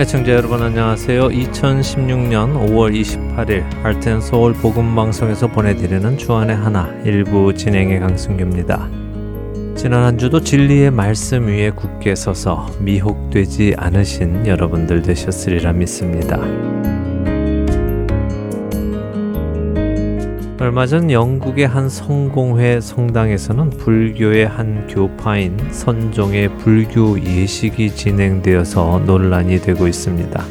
애청자 여러분 안녕하세요. 2016년 5월 28일 할텐 서울 복음 방송에서 보내드리는 주안의 하나 일부 진행의 강승규입니다. 지난 한 주도 진리의 말씀 위에 굳게 서서 미혹되지 않으신 여러분들 되셨으리라 믿습니다. 얼마 전 영국의 한 성공회 성당에서는 불교의 한 교파인 선종의 불교 예식이 진행되어서 논란이 되고 있습니다.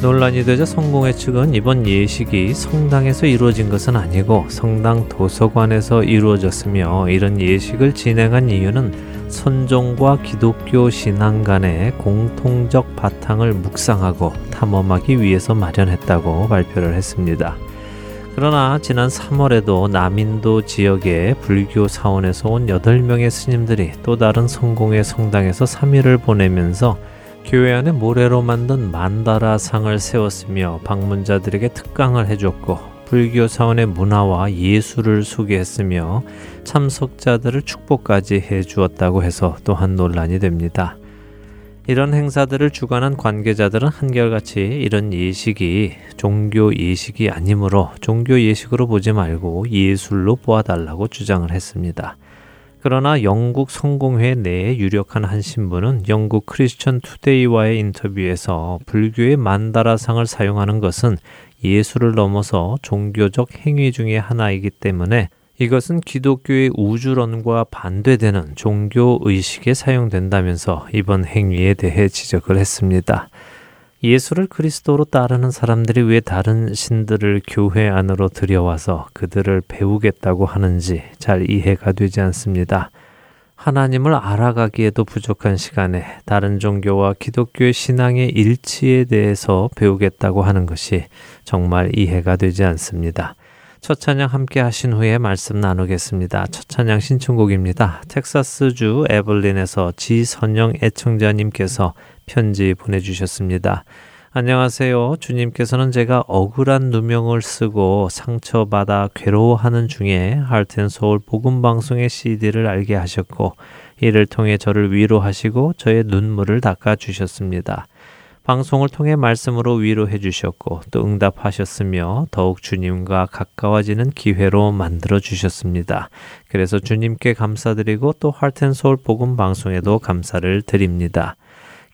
논란이 되자 성공회 측은 이번 예식이 성당에서 이루어진 것은 아니고 성당 도서관에서 이루어졌으며 이런 예식을 진행한 이유는 선종과 기독교 신앙 간의 공통적 바탕을 묵상하고 탐험하기 위해서 마련했다고 발표를 했습니다. 그러나 지난 3월에도 남인도 지역의 불교 사원에서 온 8명의 스님들이 또 다른 성공의 성당에서 3일을 보내면서 교회 안에 모래로 만든 만다라 상을 세웠으며 방문자들에게 특강을 해줬고 불교 사원의 문화와 예술을 소개했으며 참석자들을 축복까지 해 주었다고 해서 또한 논란이 됩니다. 이런 행사들을 주관한 관계자들은 한결같이 이런 예식이 종교 예식이 아니므로 종교 예식으로 보지 말고 예술로 보아달라고 주장을 했습니다. 그러나 영국 성공회 내에 유력한 한 신부는 영국 크리스천 투데이와의 인터뷰에서 불교의 만다라상을 사용하는 것은 예술을 넘어서 종교적 행위 중의 하나이기 때문에 이것은 기독교의 우주론과 반대되는 종교 의식에 사용된다면서 이번 행위에 대해 지적을 했습니다. 예수를 그리스도로 따르는 사람들이 왜 다른 신들을 교회 안으로 들여와서 그들을 배우겠다고 하는지 잘 이해가 되지 않습니다. 하나님을 알아가기에도 부족한 시간에 다른 종교와 기독교의 신앙의 일치에 대해서 배우겠다고 하는 것이 정말 이해가 되지 않습니다. 첫 찬양 함께 하신 후에 말씀 나누겠습니다. 첫 찬양 신청곡입니다. 텍사스주 에블린에서 지선영 애청자님께서 편지 보내주셨습니다. 안녕하세요. 주님께서는 제가 억울한 누명을 쓰고 상처받아 괴로워하는 중에 할텐서울 복음방송의 CD를 알게 하셨고 이를 통해 저를 위로하시고 저의 눈물을 닦아 주셨습니다. 방송을 통해 말씀으로 위로해 주셨고 또 응답하셨으며 더욱 주님과 가까워지는 기회로 만들어 주셨습니다. 그래서 주님께 감사드리고 또 할텐서울 복음 방송에도 감사를 드립니다.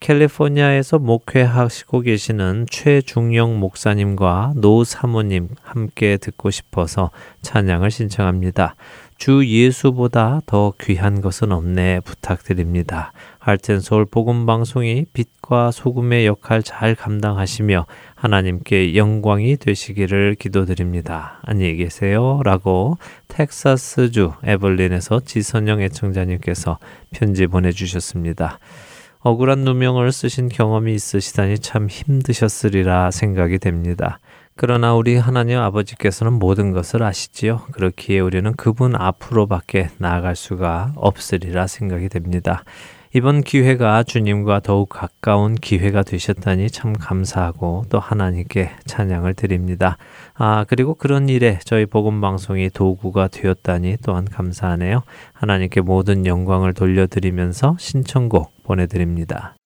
캘리포니아에서 목회하시고 계시는 최중영 목사님과 노 사모님 함께 듣고 싶어서 찬양을 신청합니다. 주 예수보다 더 귀한 것은 없네 부탁드립니다. 할텐 서울 복음 방송이 빛과 소금의 역할 잘 감당하시며 하나님께 영광이 되시기를 기도드립니다. 안녕히 계세요라고 텍사스주 에벌린에서 지선영 애청자님께서 편지 보내 주셨습니다. 억울한 누명을 쓰신 경험이 있으시다니 참 힘드셨으리라 생각이 됩니다. 그러나 우리 하나님 아버지께서는 모든 것을 아시지요. 그렇기에 우리는 그분 앞으로밖에 나아갈 수가 없으리라 생각이 됩니다. 이번 기회가 주님과 더욱 가까운 기회가 되셨다니 참 감사하고 또 하나님께 찬양을 드립니다. 아, 그리고 그런 일에 저희 복음 방송이 도구가 되었다니 또한 감사하네요. 하나님께 모든 영광을 돌려드리면서 신청곡 보내드립니다.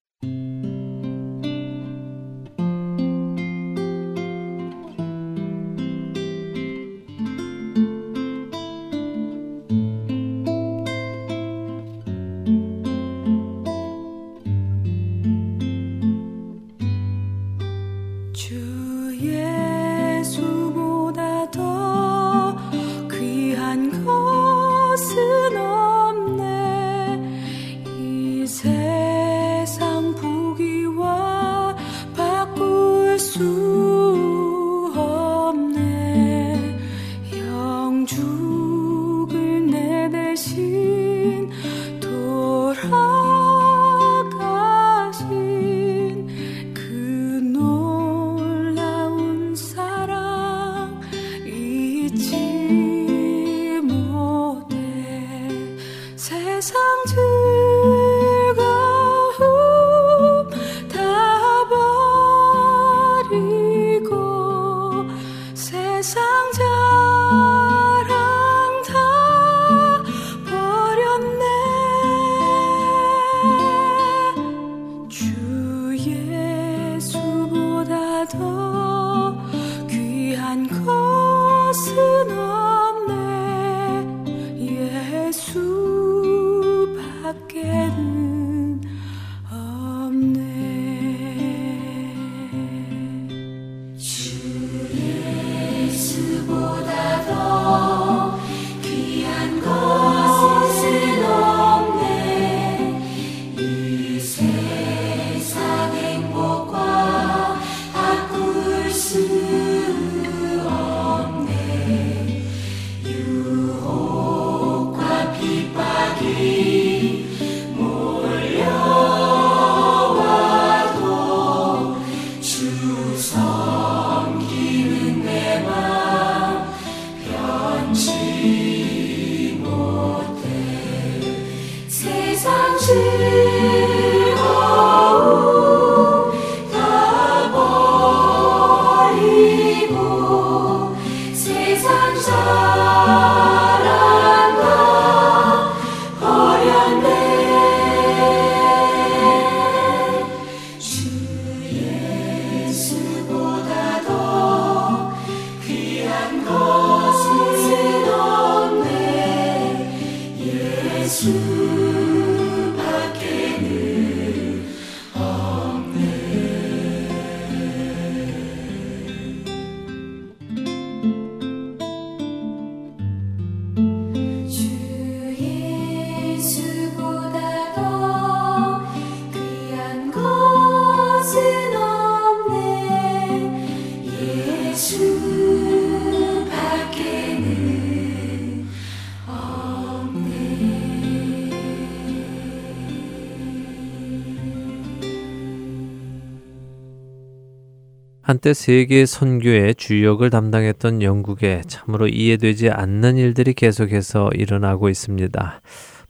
한때 세계 선교의 주역을 담당했던 영국에 참으로 이해되지 않는 일들이 계속해서 일어나고 있습니다.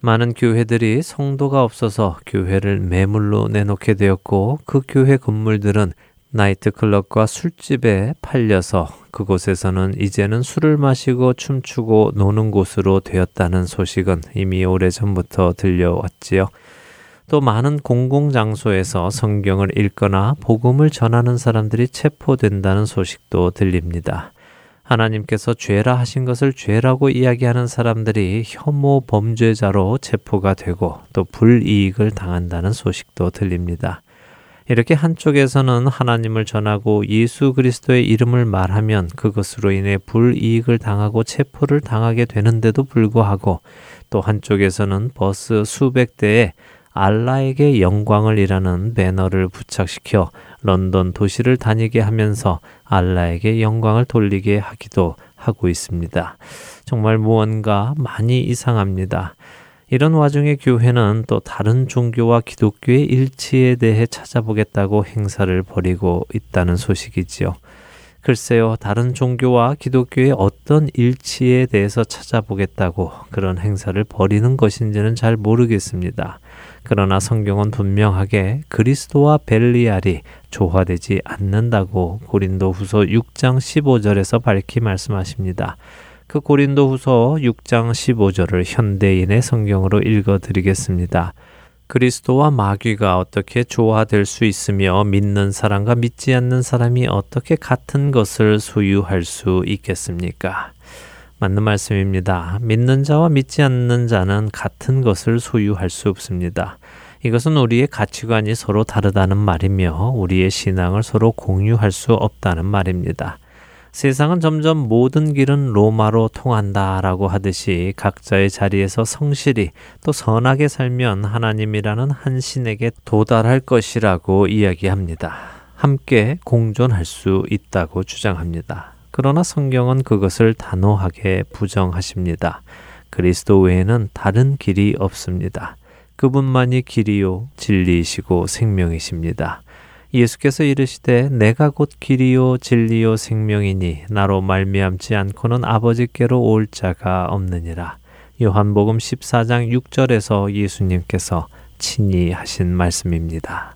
많은 교회들이 성도가 없어서 교회를 매물로 내놓게 되었고 그 교회 건물들은 나이트클럽과 술집에 팔려서 그곳에서는 이제는 술을 마시고 춤추고 노는 곳으로 되었다는 소식은 이미 오래전부터 들려왔지요. 또 많은 공공장소에서 성경을 읽거나 복음을 전하는 사람들이 체포된다는 소식도 들립니다. 하나님께서 죄라 하신 것을 죄라고 이야기하는 사람들이 혐오 범죄자로 체포가 되고 또 불이익을 당한다는 소식도 들립니다. 이렇게 한쪽에서는 하나님을 전하고 예수 그리스도의 이름을 말하면 그것으로 인해 불이익을 당하고 체포를 당하게 되는데도 불구하고 또 한쪽에서는 버스 수백 대에 알라에게 영광을 이라는 배너를 부착시켜 런던 도시를 다니게 하면서 알라에게 영광을 돌리게 하기도 하고 있습니다. 정말 무언가 많이 이상합니다. 이런 와중에 교회는 또 다른 종교와 기독교의 일치에 대해 찾아보겠다고 행사를 벌이고 있다는 소식이지요. 글쎄요, 다른 종교와 기독교의 어떤 일치에 대해서 찾아보겠다고 그런 행사를 벌이는 것인지는 잘 모르겠습니다. 그러나 성경은 분명하게 그리스도와 벨리알이 조화되지 않는다고 고린도 후서 6장 15절에서 밝히 말씀하십니다. 그 고린도 후서 6장 15절을 현대인의 성경으로 읽어 드리겠습니다. 그리스도와 마귀가 어떻게 조화될 수 있으며 믿는 사람과 믿지 않는 사람이 어떻게 같은 것을 소유할 수 있겠습니까? 맞는 말씀입니다. 믿는 자와 믿지 않는 자는 같은 것을 소유할 수 없습니다. 이것은 우리의 가치관이 서로 다르다는 말이며 우리의 신앙을 서로 공유할 수 없다는 말입니다. 세상은 점점 모든 길은 로마로 통한다라고 하듯이 각자의 자리에서 성실히 또 선하게 살면 하나님이라는 한 신에게 도달할 것이라고 이야기합니다. 함께 공존할 수 있다고 주장합니다. 그러나 성경은 그것을 단호하게 부정하십니다. 그리스도 외에는 다른 길이 없습니다. 그분만이 길이요 진리이시고 생명이십니다. 예수께서 이르시되 내가 곧 길이요 진리요 생명이니 나로 말미암지 않고는 아버지께로 올 자가 없느니라. 요한복음 14장 6절에서 예수님께서 친히 하신 말씀입니다.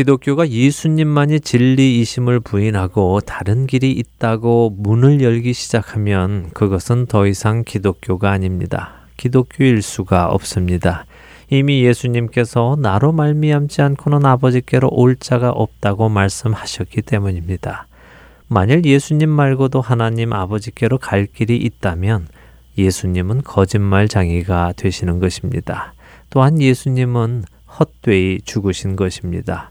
기독교가 예수님만이 진리이심을 부인하고 다른 길이 있다고 문을 열기 시작하면 그것은 더 이상 기독교가 아닙니다. 기독교일 수가 없습니다. 이미 예수님께서 나로 말미암지 않고는 아버지께로 올 자가 없다고 말씀하셨기 때문입니다. 만일 예수님 말고도 하나님 아버지께로 갈 길이 있다면 예수님은 거짓말장이가 되시는 것입니다. 또한 예수님은 헛되이 죽으신 것입니다.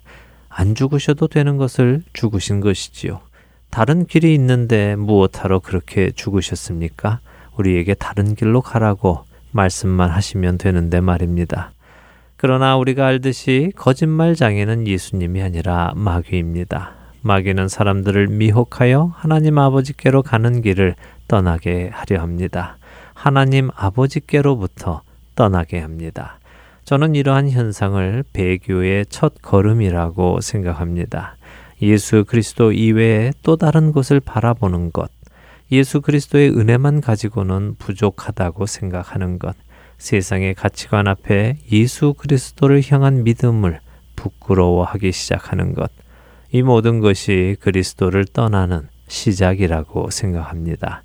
안 죽으셔도 되는 것을 죽으신 것이지요. 다른 길이 있는데 무엇하러 그렇게 죽으셨습니까? 우리에게 다른 길로 가라고 말씀만 하시면 되는데 말입니다. 그러나 우리가 알듯이 거짓말 장애는 예수님이 아니라 마귀입니다. 마귀는 사람들을 미혹하여 하나님 아버지께로 가는 길을 떠나게 하려 합니다. 하나님 아버지께로부터 떠나게 합니다. 저는 이러한 현상을 배교의 첫 걸음이라고 생각합니다. 예수 그리스도 이외에 또 다른 곳을 바라보는 것, 예수 그리스도의 은혜만 가지고는 부족하다고 생각하는 것, 세상의 가치관 앞에 예수 그리스도를 향한 믿음을 부끄러워하기 시작하는 것, 이 모든 것이 그리스도를 떠나는 시작이라고 생각합니다.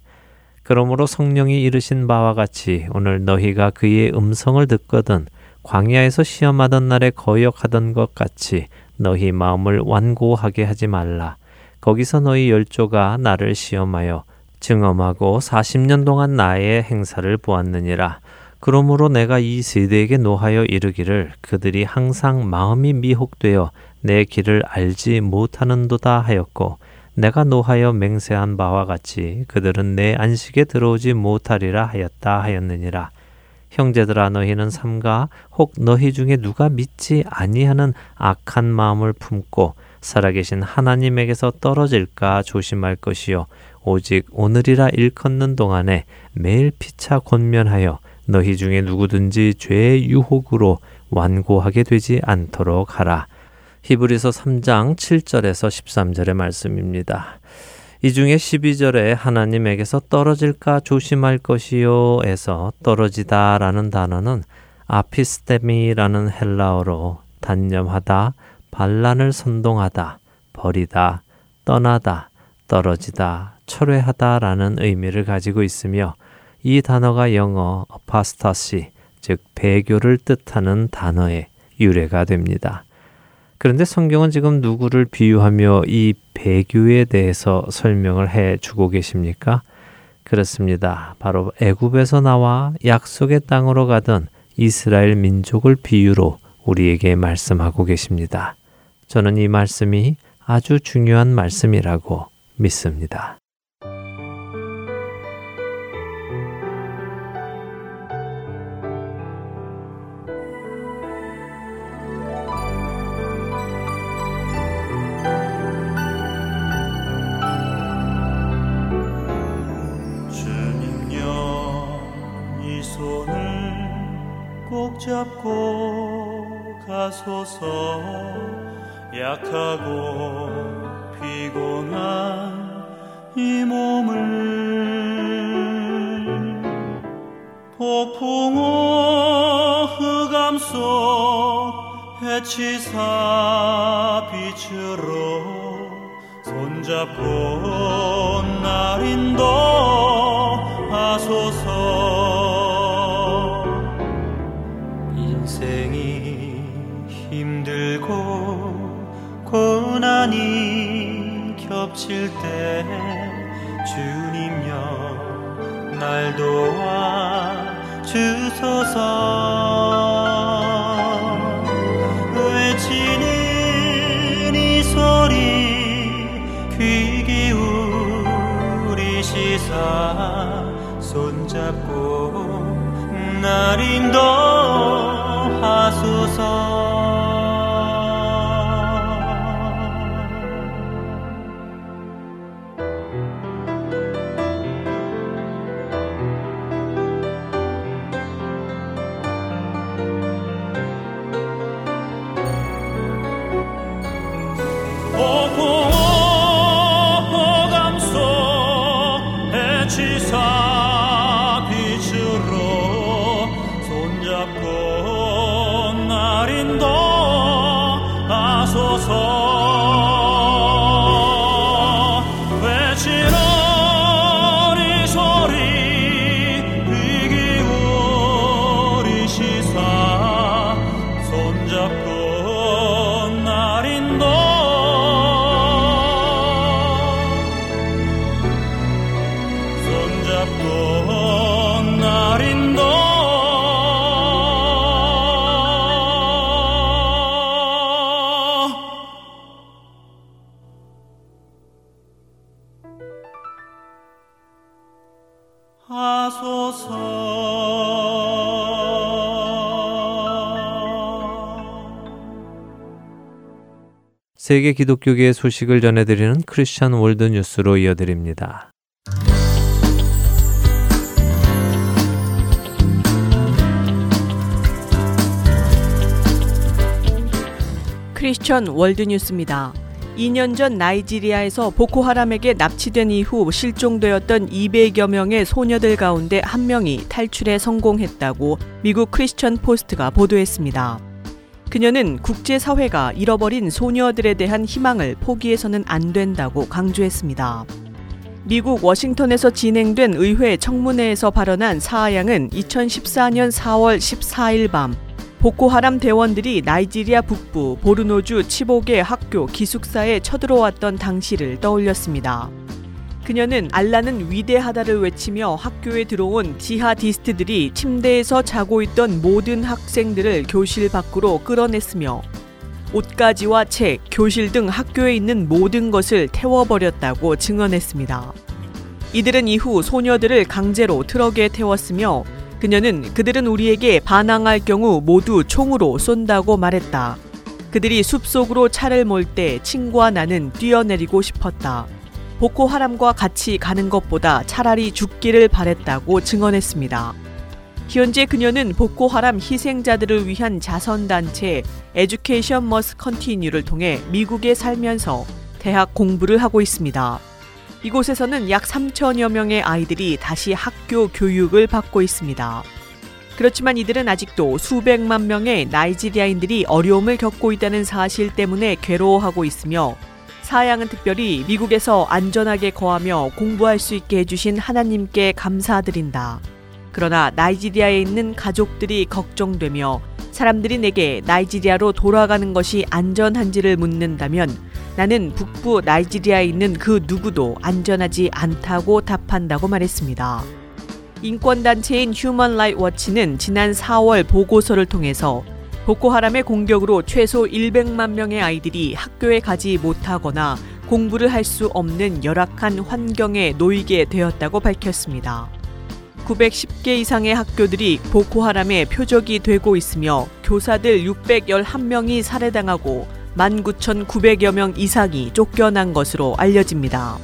그러므로 성령이 이르신 바와 같이 오늘 너희가 그의 음성을 듣거든 광야에서 시험하던 날에 거역하던 것 같이 너희 마음을 완고하게 하지 말라. 거기서 너희 열조가 나를 시험하여 증엄하고 40년 동안 나의 행사를 보았느니라. 그러므로 내가 이 세대에게 노하여 이르기를 그들이 항상 마음이 미혹되어 내 길을 알지 못하는도다 하였고 내가 노하여 맹세한 바와 같이 그들은 내 안식에 들어오지 못하리라 하였다 하였느니라. 형제들아 너희는 삼가 혹 너희 중에 누가 믿지 아니하는 악한 마음을 품고 살아계신 하나님에게서 떨어질까 조심할 것이요 오직 오늘이라 일컫는 동안에 매일 피차 권면하여 너희 중에 누구든지 죄의 유혹으로 완고하게 되지 않도록 하라. 히브리서 3장 7절에서 13절의 말씀입니다. 이 중에 12절에 하나님에게서 떨어질까 조심할 것이요에서 떨어지다라는 단어는 아피스테미라는 헬라어로 단념하다, 반란을 선동하다, 버리다, 떠나다, 떨어지다, 철회하다라는 의미를 가지고 있으며 이 단어가 영어 apostasy, 즉 배교를 뜻하는 단어의 유래가 됩니다. 그런데 성경은 지금 누구를 비유하며 이 배교에 대해서 설명을 해 주고 계십니까? 그렇습니다. 바로 애굽에서 나와 약속의 땅으로 가던 이스라엘 민족을 비유로 우리에게 말씀하고 계십니다. 저는 이 말씀이 아주 중요한 말씀이라고 믿습니다. 약하고 피곤한 이 몸을 폭풍우 흑암 속 해치사 빛으로 손잡고 날인도 겹칠 때 주님여 날 도와 주소서. 외치는 이 소리 귀 기울이시사? 손잡고 날 인도 세계 기독교계의 소식을 전해드리는 Christian World News로 이어드립니다. Christian World News입니다. 2년 전 나이지리아에서 보코하람에게 납치된 이후 실종되었던 200여 명의 소녀들 가운데 한 명이 탈출에 성공했다고 미국 크리스천 포스트가 보도했습니다. 그녀는 국제사회가 잃어버린 소녀들에 대한 희망을 포기해서는 안 된다고 강조했습니다. 미국 워싱턴에서 진행된 의회 청문회에서 발언한 사하양은 2014년 4월 14일 밤 보코하람 대원들이 나이지리아 북부 보르노주 치복의 학교 기숙사에 쳐들어왔던 당시를 떠올렸습니다. 그녀는 알라는 위대하다를 외치며 학교에 들어온 지하디스트들이 침대에서 자고 있던 모든 학생들을 교실 밖으로 끌어냈으며 옷가지와 책, 교실 등 학교에 있는 모든 것을 태워버렸다고 증언했습니다. 이들은 이후 소녀들을 강제로 트럭에 태웠으며 그녀는 그들은 우리에게 반항할 경우 모두 총으로 쏜다고 말했다. 그들이 숲속으로 차를 몰 때 친구와 나는 뛰어내리고 싶었다. 보코하람과 같이 가는 것보다 차라리 죽기를 바랬다고 증언했습니다. 현재 그녀는 보코하람 희생자들을 위한 자선단체 Education Must Continue를 통해 미국에 살면서 대학 공부를 하고 있습니다. 이곳에서는 약 3천여 명의 아이들이 다시 학교 교육을 받고 있습니다. 그렇지만 이들은 아직도 수백만 명의 나이지리아인들이 어려움을 겪고 있다는 사실 때문에 괴로워하고 있으며 사양은 특별히 미국에서 안전하게 거하며 공부할 수 있게 해주신 하나님께 감사드린다. 그러나 나이지리아에 있는 가족들이 걱정되며 사람들이 내게 나이지리아로 돌아가는 것이 안전한지를 묻는다면 나는 북부 나이지리아에 있는 그 누구도 안전하지 않다고 답한다고 말했습니다. 인권단체인 휴먼 라이트 워치는 지난 4월 보고서를 통해서 보코하람의 공격으로 최소 100만 명의 아이들이 학교에 가지 못하거나 공부를 할 수 없는 열악한 환경에 놓이게 되었다고 밝혔습니다. 910개 이상의 학교들이 보코하람의 표적이 되고 있으며 교사들 611명이 살해당하고 19,900여 명 이상이 쫓겨난 것으로 알려집니다.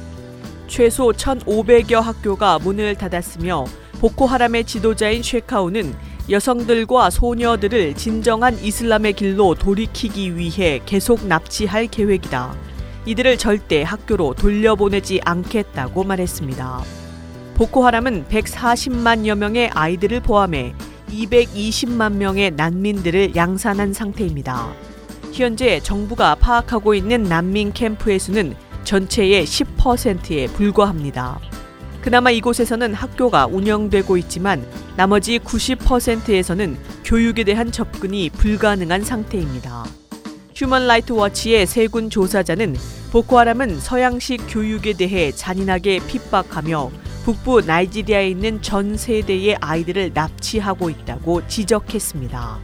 최소 1,500여 학교가 문을 닫았으며 보코하람의 지도자인 쉐카우는 여성들과 소녀들을 진정한 이슬람의 길로 돌이키기 위해 계속 납치할 계획이다. 이들을 절대 학교로 돌려보내지 않겠다고 말했습니다. 보코하람은 140만여 명의 아이들을 포함해 220만 명의 난민들을 양산한 상태입니다. 현재 정부가 파악하고 있는 난민 캠프의 수는 전체의 10%에 불과합니다. 그나마 이곳에서는 학교가 운영되고 있지만 나머지 90%에서는 교육에 대한 접근이 불가능한 상태입니다. 휴먼 라이트 워치의 세군 조사자는 보코하람은 서양식 교육에 대해 잔인하게 핍박하며 북부 나이지리아에 있는 전 세대의 아이들을 납치하고 있다고 지적했습니다.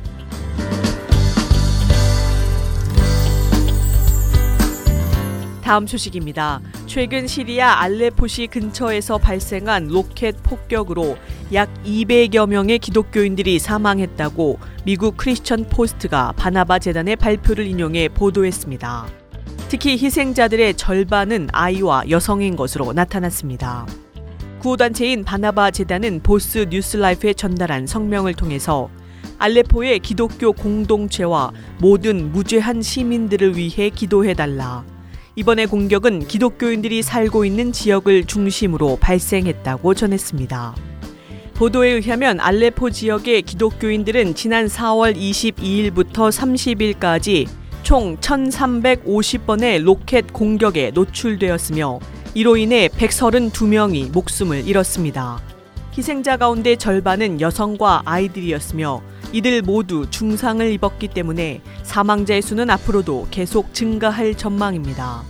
다음 소식입니다. 최근 시리아 알레포시 근처에서 발생한 로켓 폭격으로 약 200여 명의 기독교인들이 사망했다고 미국 크리스천 포스트가 바나바 재단의 발표를 인용해 보도했습니다. 특히 희생자들의 절반은 아이와 여성인 것으로 나타났습니다. 구호단체인 바나바 재단은 보스 뉴스라이프에 전달한 성명을 통해서 알레포의 기독교 공동체와 모든 무죄한 시민들을 위해 기도해달라. 이번의 공격은 기독교인들이 살고 있는 지역을 중심으로 발생했다고 전했습니다. 보도에 의하면 알레포 지역의 기독교인들은 지난 4월 22일부터 30일까지 총 1,350번의 로켓 공격에 노출되었으며 이로 인해 132명이 목숨을 잃었습니다. 희생자 가운데 절반은 여성과 아이들이었으며 이들 모두 중상을 입었기 때문에 사망자의 수는 앞으로도 계속 증가할 전망입니다.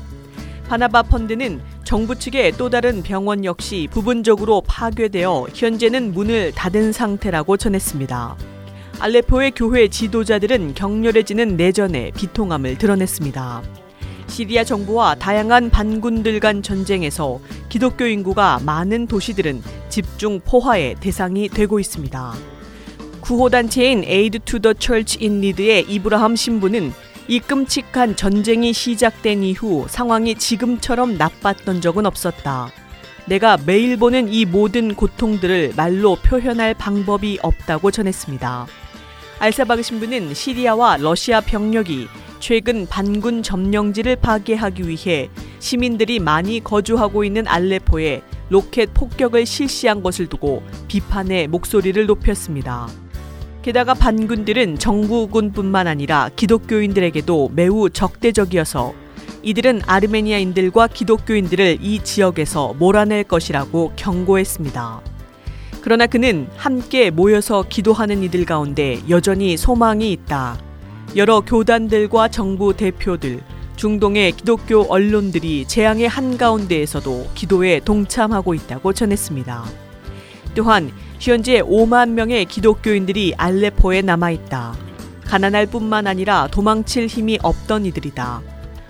바나바 펀드는 정부 측의 또 다른 병원 역시 부분적으로 파괴되어 현재는 문을 닫은 상태라고 전했습니다. 알레포의 교회 지도자들은 격렬해지는 내전에 비통함을 드러냈습니다. 시리아 정부와 다양한 반군들 간 전쟁에서 기독교 인구가 많은 도시들은 집중 포화의 대상이 되고 있습니다. 구호단체인 Aid to the Church in Need의 이브라함 신부는 이 끔찍한 전쟁이 시작된 이후 상황이 지금처럼 나빴던 적은 없었다. 내가 매일 보는 이 모든 고통들을 말로 표현할 방법이 없다고 전했습니다. 알사바그 신부는 시리아와 러시아 병력이 최근 반군 점령지를 파괴하기 위해 시민들이 많이 거주하고 있는 알레포에 로켓 폭격을 실시한 것을 두고 비판의 목소리를 높였습니다. 게다가 반군들은 정부군뿐만 아니라 기독교인들에게도 매우 적대적이어서 이들은 아르메니아인들과 기독교인들을 이 지역에서 몰아낼 것이라고 경고했습니다. 그러나 그는 함께 모여서 기도하는 이들 가운데 여전히 소망이 있다. 여러 교단들과 정부 대표들, 중동의 기독교 언론들이 재앙의 한가운데에서도 기도에 동참하고 있다고 전했습니다. 또한 현재 5만 명의 기독교인들이 알레포에 남아 있다. 가난할 뿐만 아니라 도망칠 힘이 없던 이들이다.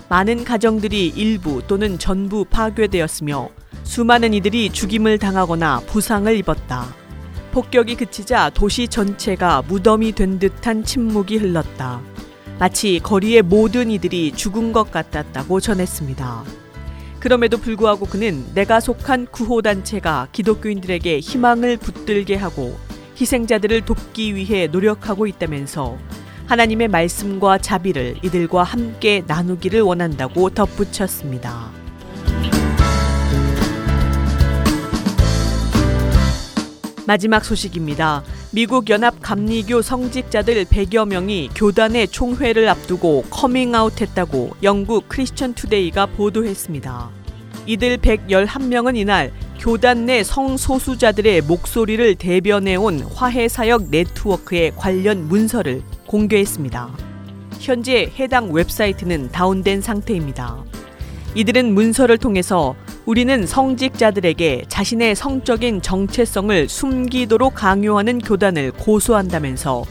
많은 가정들이 일부 또는 전부 파괴되었으며 수많은 이들이 죽임을 당하거나 부상을 입었다. 폭격이 그치자 도시 전체가 무덤이 된 듯한 침묵이 흘렀다. 마치 거리의 모든 이들이 죽은 것 같았다고 전했습니다. 그럼에도 불구하고 그는 내가 속한 구호단체가 기독교인들에게 희망을 붙들게 하고 희생자들을 돕기 위해 노력하고 있다면서 하나님의 말씀과 자비를 이들과 함께 나누기를 원한다고 덧붙였습니다. 마지막 소식입니다. 미국 연합 감리교 성직자들 100여 명이 교단의 총회를 앞두고 커밍아웃 했다고 영국 크리스천 투데이가 보도했습니다. 이들 111명은 이날 교단 내 성소수자들의 목소리를 대변해온 화해사역 네트워크의 관련 문서를 공개했습니다. 현재 해당 웹사이트는 다운된 상태입니다. 이들은 문서를 통해서 우리는 성직자들에게 자신의 성적인 정체성을 숨기도록 강요하는 교단을 고소한다면서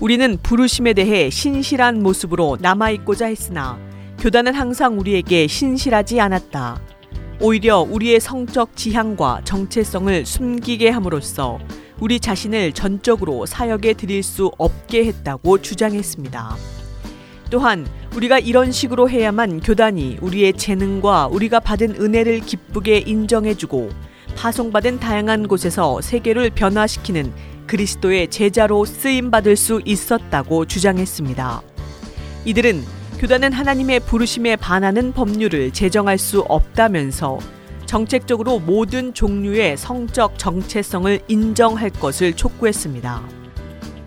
우리는 부르심에 대해 신실한 모습으로 남아있고자 했으나 교단은 항상 우리에게 신실하지 않았다. 오히려 우리의 성적 지향과 정체성을 숨기게 함으로써 우리 자신을 전적으로 사역에 드릴 수 없게 했다고 주장했습니다. 또한 우리가 이런 식으로 해야만 교단이 우리의 재능과 우리가 받은 은혜를 기쁘게 인정해주고 파송받은 다양한 곳에서 세계를 변화시키는 그리스도의 제자로 쓰임 받을 수 있었다고 주장했습니다. 이들은 교단은 하나님의 부르심에 반하는 법률을 제정할 수 없다면서 정책적으로 모든 종류의 성적 정체성을 인정할 것을 촉구했습니다.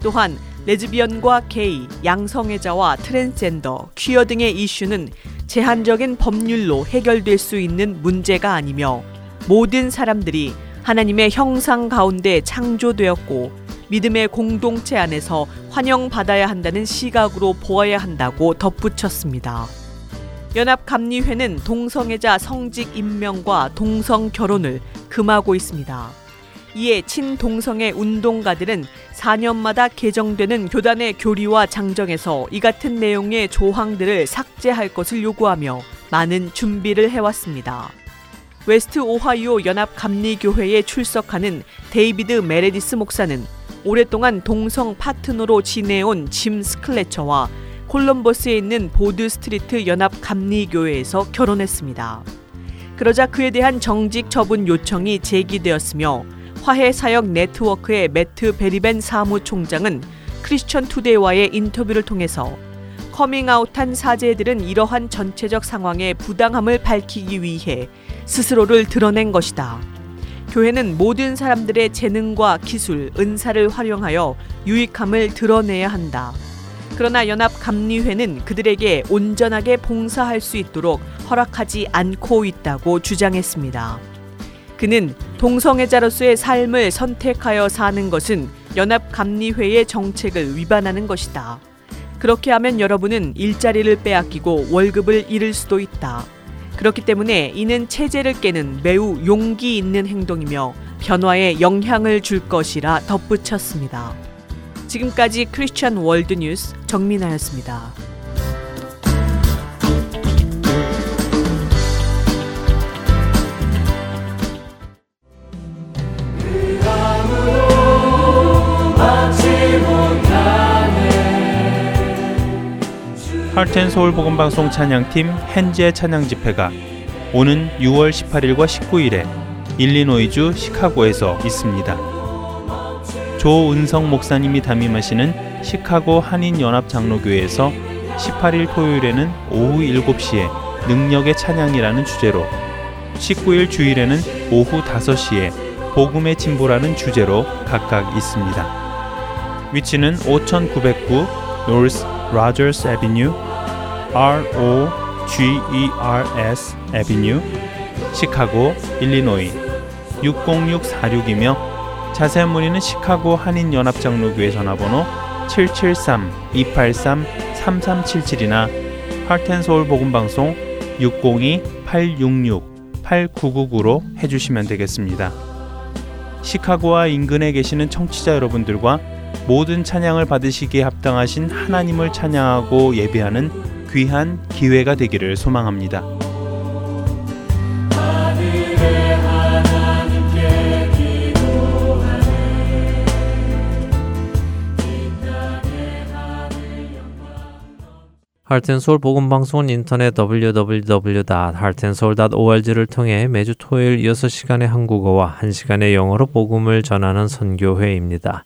또한 레즈비언과 게이, 양성애자와 트랜스젠더, 퀴어 등의 이슈는 제한적인 법률로 해결될 수 있는 문제가 아니며 모든 사람들이 하나님의 형상 가운데 창조되었고 믿음의 공동체 안에서 환영받아야 한다는 시각으로 보아야 한다고 덧붙였습니다. 연합감리회는 동성애자 성직 임명과 동성 결혼을 금하고 있습니다. 이에 친동성애 운동가들은 4년마다 개정되는 교단의 교리와 장정에서 이 같은 내용의 조항들을 삭제할 것을 요구하며 많은 준비를 해왔습니다. 웨스트 오하이오 연합 감리교회에 출석하는 데이비드 메레디스 목사는 오랫동안 동성 파트너로 지내온 짐 스클레처와 콜럼버스에 있는 보드 스트리트 연합 감리교회에서 결혼했습니다. 그러자 그에 대한 정직 처분 요청이 제기되었으며 화해사역 네트워크의 매트 베리벤 사무총장은 크리스천 투데이와의 인터뷰를 통해서 커밍아웃한 사제들은 이러한 전체적 상황의 부당함을 밝히기 위해 스스로를 드러낸 것이다. 교회는 모든 사람들의 재능과 기술, 은사를 활용하여 유익함을 드러내야 한다. 그러나 연합감리회는 그들에게 온전하게 봉사할 수 있도록 허락하지 않고 있다고 주장했습니다. 그는 동성애자로서의 삶을 선택하여 사는 것은 연합감리회의 정책을 위반하는 것이다. 그렇게 하면 여러분은 일자리를 빼앗기고 월급을 잃을 수도 있다. 그렇기 때문에 이는 체제를 깨는 매우 용기 있는 행동이며 변화에 영향을 줄 것이라 덧붙였습니다. 지금까지 크리스천 월드 뉴스 정민아였습니다. 하트앤서울 복음방송 찬양팀 hen지의 찬양 집회가 오는 6월 18일과 19일에 일리노이주 시카고에서 있습니다. 조은성 목사님이 담임하시는 시카고 한인연합장로교회에서 18일 토요일에는 오후 7시에 능력의 찬양이라는 주제로 19일 주일에는 오후 5시에 복음의 진보라는 주제로 각각 있습니다. 위치는 5909 North Rogers Avenue, R O G E R S Avenue, 시카고, 일리노이 60646이며 자세한 문의는 시카고 한인연합장로교회 전화번호 773-283-3377이나 하트앤서울 복음방송 602-866-8999로 해주시면 되겠습니다. 시카고와 인근에 계시는 청취자 여러분들과 모든 찬양을 받으시기에 합당하신 하나님을 찬양하고 예배하는 귀한 기회가 되기를 소망합니다. 할텐서울 복음방송은 인터넷 www.heartandsoul.org를 통해 매주 토요일 6시간의 한국어와 1시간의 영어로 복음을 전하는 선교회입니다.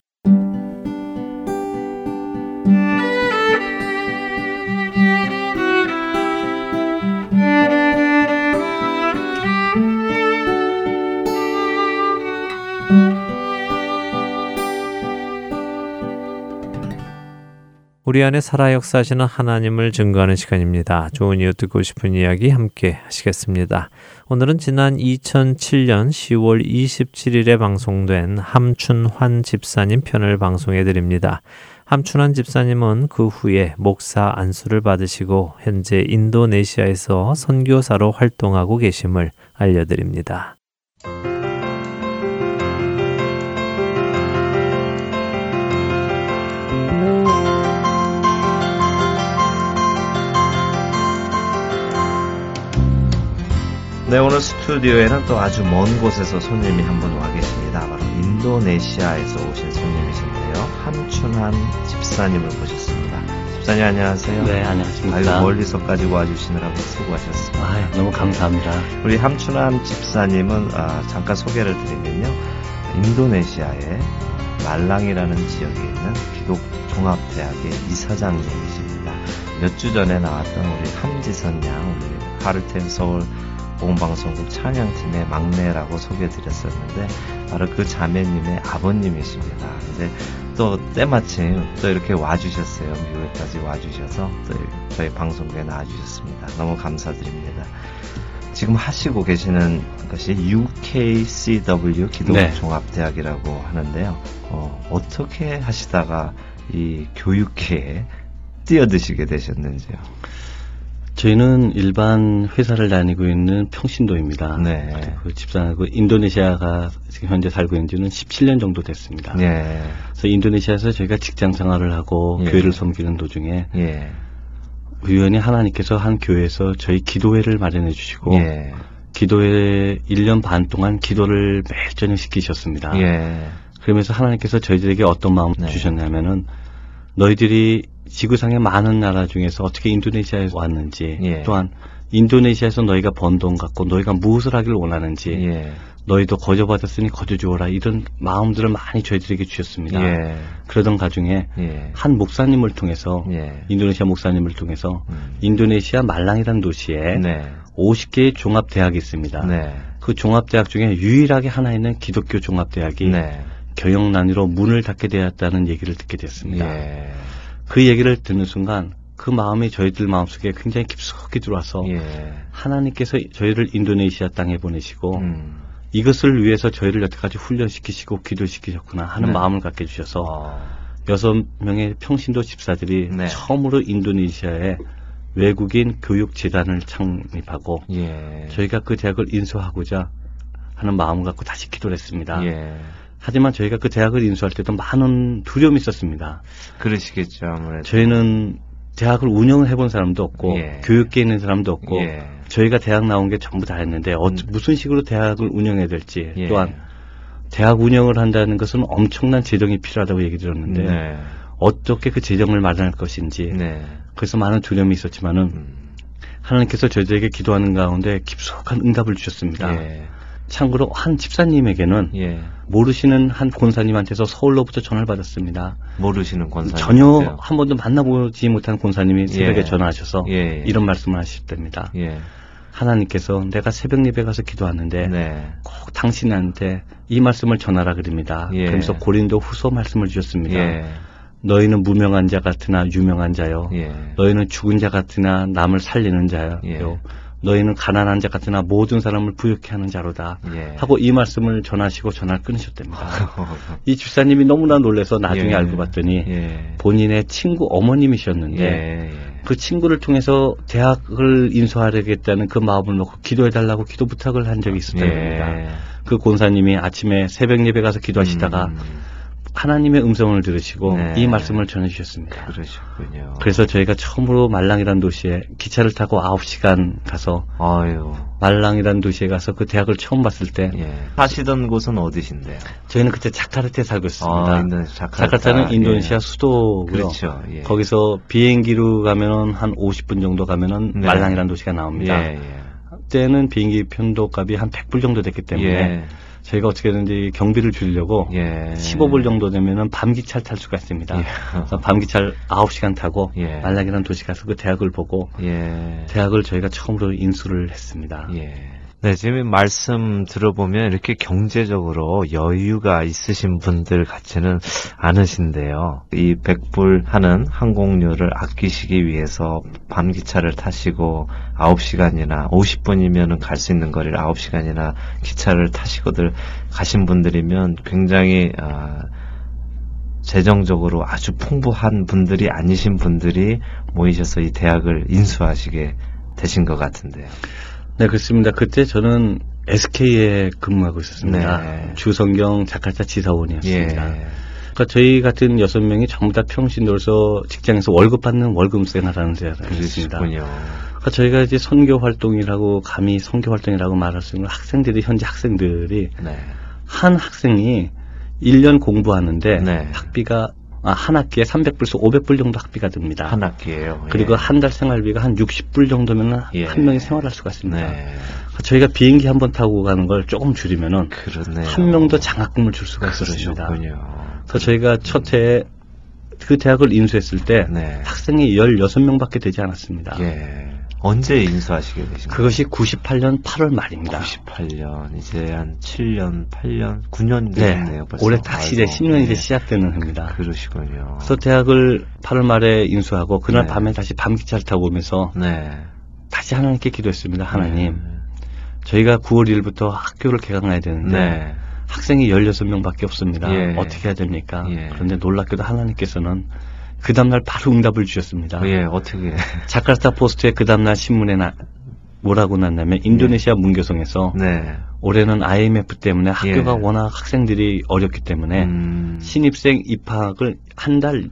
우리 안에 살아 역사하시는 하나님을 증거하는 시간입니다. 좋은 이유 듣고 싶은 이야기 함께 하시겠습니다. 오늘은 지난 2007년 10월 27일에 방송된 함춘환 집사님 편을 방송해 드립니다. 함춘환 집사님은 그 후에 목사 안수를 받으시고 현재 인도네시아에서 선교사로 활동하고 계심을 알려드립니다. 네, 오늘 스튜디오에는 또 아주 먼 곳에서 손님이 한 분 와 계십니다. 바로 인도네시아에서 오신 손님이신데요. 함춘한 집사님을 모셨습니다. 집사님 안녕하세요. 네, 안녕하십니까. 아유, 멀리서까지 와주시느라고 수고하셨습니다. 아, 너무 감사합니다. 우리 함춘한 집사님은 아, 잠깐 소개를 드리면요. 인도네시아의 말랑이라는 지역에 있는 기독 종합대학의 이사장님이십니다. 몇 주 전에 나왔던 우리 함지선 양, 우리 하르텐 서울 보험방송국 찬양팀의 막내라고 소개해드렸었는데 바로 그 자매님의 아버님이십니다. 근데 또 때마침 또 이렇게 와주셨어요. 미국에까지 와주셔서 또 저희 방송국에 나와주셨습니다. 너무 감사드립니다. 지금 하시고 계시는 것이 UKCW 기독종합대학이라고 네. 하는데요. 어, 어떻게 하시다가 이 교육계에 뛰어드시게 되셨는지요? 저희는 일반 회사를 다니고 있는 평신도입니다. 네. 그 집사하고 그 인도네시아가 지금 현재 살고 있는 지는 17년 정도 됐습니다. 네. 그래서 인도네시아에서 저희가 직장 생활을 하고 예. 교회를 섬기는 도중에 예. 우연히 하나님께서 한 교회에서 저희 기도회를 마련해 주시고 예. 기도회 1년 반 동안 기도를 매일 저녁 시키셨습니다. 예. 그러면서 하나님께서 저희들에게 어떤 마음 네. 주셨냐면은 너희들이 지구상의 많은 나라 중에서 어떻게 인도네시아에 왔는지 예. 또한 인도네시아에서 너희가 번 돈 갖고 너희가 무엇을 하길 원하는지 예. 너희도 거저 받았으니 거저 주어라 이런 마음들을 많이 저희들에게 주셨습니다. 예. 그러던 가중에 예. 한 목사님을 통해서 예. 인도네시아 목사님을 통해서 음. 인도네시아 말랑이라는 도시에 네. 50개의 종합 대학이 있습니다. 네. 그 종합 대학 중에 유일하게 하나 있는 기독교 종합 대학이 네. 경영난으로 문을 닫게 되었다는 얘기를 듣게 됐습니다. 예. 그 얘기를 듣는 순간 그 마음이 저희들 마음속에 굉장히 깊숙이 들어와서 예. 하나님께서 저희를 인도네시아 땅에 보내시고 음. 이것을 위해서 저희를 여태까지 훈련시키시고 기도시키셨구나 하는 네. 마음을 갖게 해주셔서 아. 여섯 명의 평신도 집사들이 네. 처음으로 인도네시아에 외국인 교육 재단을 창립하고 예. 저희가 그 대학을 인수하고자 하는 마음을 갖고 다시 기도를 했습니다. 예. 하지만 저희가 그 대학을 인수할 때도 많은 두려움이 있었습니다. 그러시겠죠, 아무래도. 저희는 대학을 운영을 해본 사람도 없고 예. 교육계에 있는 사람도 없고 예. 저희가 대학 나온 게 전부 다 했는데 어, 음. 무슨 식으로 대학을 운영해야 될지 예. 또한 대학 운영을 한다는 것은 엄청난 재정이 필요하다고 얘기 들었는데 네. 어떻게 그 재정을 마련할 것인지 네. 그래서 많은 두려움이 있었지만은 음. 하나님께서 저희에게 기도하는 가운데 깊숙한 응답을 주셨습니다. 예. 참고로 한 집사님에게는 예. 모르시는 한 권사님한테서 서울로부터 전화를 받았습니다. 모르시는 권사님 전혀 한 번도 만나보지 못한 권사님이 새벽에 예. 전화하셔서 예. 이런 말씀을 하셨답니다. 예. 하나님께서 내가 새벽 예배 가서 기도하는데 네. 꼭 당신한테 이 말씀을 전하라 그럽니다. 예. 그러면서 고린도 후서 말씀을 주셨습니다. 예. 너희는 무명한 자 같으나 유명한 자요. 예. 너희는 죽은 자 같으나 남을 살리는 자요. 예. 너희는 가난한 자 같으나 모든 사람을 부욕케 하는 자로다. 예. 하고 이 말씀을 전하시고 전화를 끊으셨답니다. 이 집사님이 너무나 놀래서 나중에 예. 알고 봤더니 예. 본인의 친구 어머님이셨는데 예. 그 친구를 통해서 대학을 인수하려겠다는 그 마음을 놓고 기도해달라고 기도 부탁을 한 적이 있었답니다. 예. 그 권사님이 아침에 새벽 예배 가서 기도하시다가 음. 하나님의 음성을 들으시고 네. 이 말씀을 전해주셨습니다. 그러셨군요. 그래서 저희가 처음으로 말랑이란 도시에 기차를 타고 9시간 가서 아유. 말랑이란 도시에 가서 그 대학을 처음 봤을 때 예. 사시던 곳은 어디신데요? 저희는 그때 자카르타에 살고 있습니다. 아, 자카르타. 는 인도네시아 예. 수도고요. 그렇죠. 예. 거기서 비행기로 가면은 한 50분 정도 가면은 네. 말랑이란 도시가 나옵니다. 예, 예. 그때는 비행기 편도값이 한 100불 정도 됐기 때문에 예. 저희가 어떻게든지 경비를 줄이려고 예. 15불 정도 되면은 밤기차를 탈 수가 있습니다. 예. 그래서 밤기차를 9시간 타고 예. 말락이라는 도시 가서 그 대학을 보고 예. 대학을 저희가 처음으로 인수를 했습니다. 예. 네, 지금 말씀 들어보면 이렇게 경제적으로 여유가 있으신 분들 같지는 않으신데요. 이 백불 하는 항공료를 아끼시기 위해서 밤 기차를 타시고 9시간이나 50분이면 갈 수 있는 거리를 9시간이나 기차를 타시고들 가신 분들이면 굉장히 아, 재정적으로 아주 풍부한 분들이 아니신 분들이 모이셔서 이 대학을 인수하시게 되신 것 같은데요. 네, 그렇습니다. 그때 저는 SK에 근무하고 있었습니다. 네. 주성경 자카르타 지사원이었습니다. 예. 그러니까 저희 같은 여섯 명이 전부 다 평신도로서 직장에서 월급 받는 월급생활하는 데였습니다. 그러니까 저희가 이제 선교 활동이라고 감히 선교 활동이라고 말할 수 있는 학생들이 현재 학생들이 네. 한 학생이 1년 공부하는데 네. 학비가 아, 한 학기에 300불에서 500불 정도 학비가 듭니다. 한 학기에요. 그리고 예. 한달 생활비가 한 60불 정도면 예. 한 명이 생활할 수가 있습니다. 네. 저희가 비행기 한 번 타고 가는 걸 조금 줄이면은 그러네요. 한 명도 장학금을 줄 수가 있었습니다. 그래서 저희가 첫 해에 그 대학을 인수했을 때 네. 학생이 16명밖에 되지 않았습니다. 예. 언제 인수하시게 되신 거예요? 그것이 98년 8월 말입니다. 98년 이제 한 7년, 8년, 9년 됐네요. 네. 올해 다시 이제 10년이 이제 시작되는 해입니다. 그러시군요. 그래서 대학을 8월 말에 인수하고 그날 네. 밤에 다시 밤 기차를 타고 오면서 네. 다시 하나님께 기도했습니다. 하나님, 네. 저희가 9월 1일부터 학교를 개강해야 되는데 네. 학생이 16명밖에 없습니다. 예. 어떻게 해야 됩니까? 예. 그런데 놀랍게도 하나님께서는 그 다음날 바로 응답을 주셨습니다. 예, 어떻게. 자카르타 포스트에 그 다음날 신문에 나, 뭐라고 났냐면 인도네시아 네. 문교성에서 네. 올해는 IMF 때문에 학교가 예. 워낙 학생들이 어렵기 때문에 음... 신입생 입학을 한 달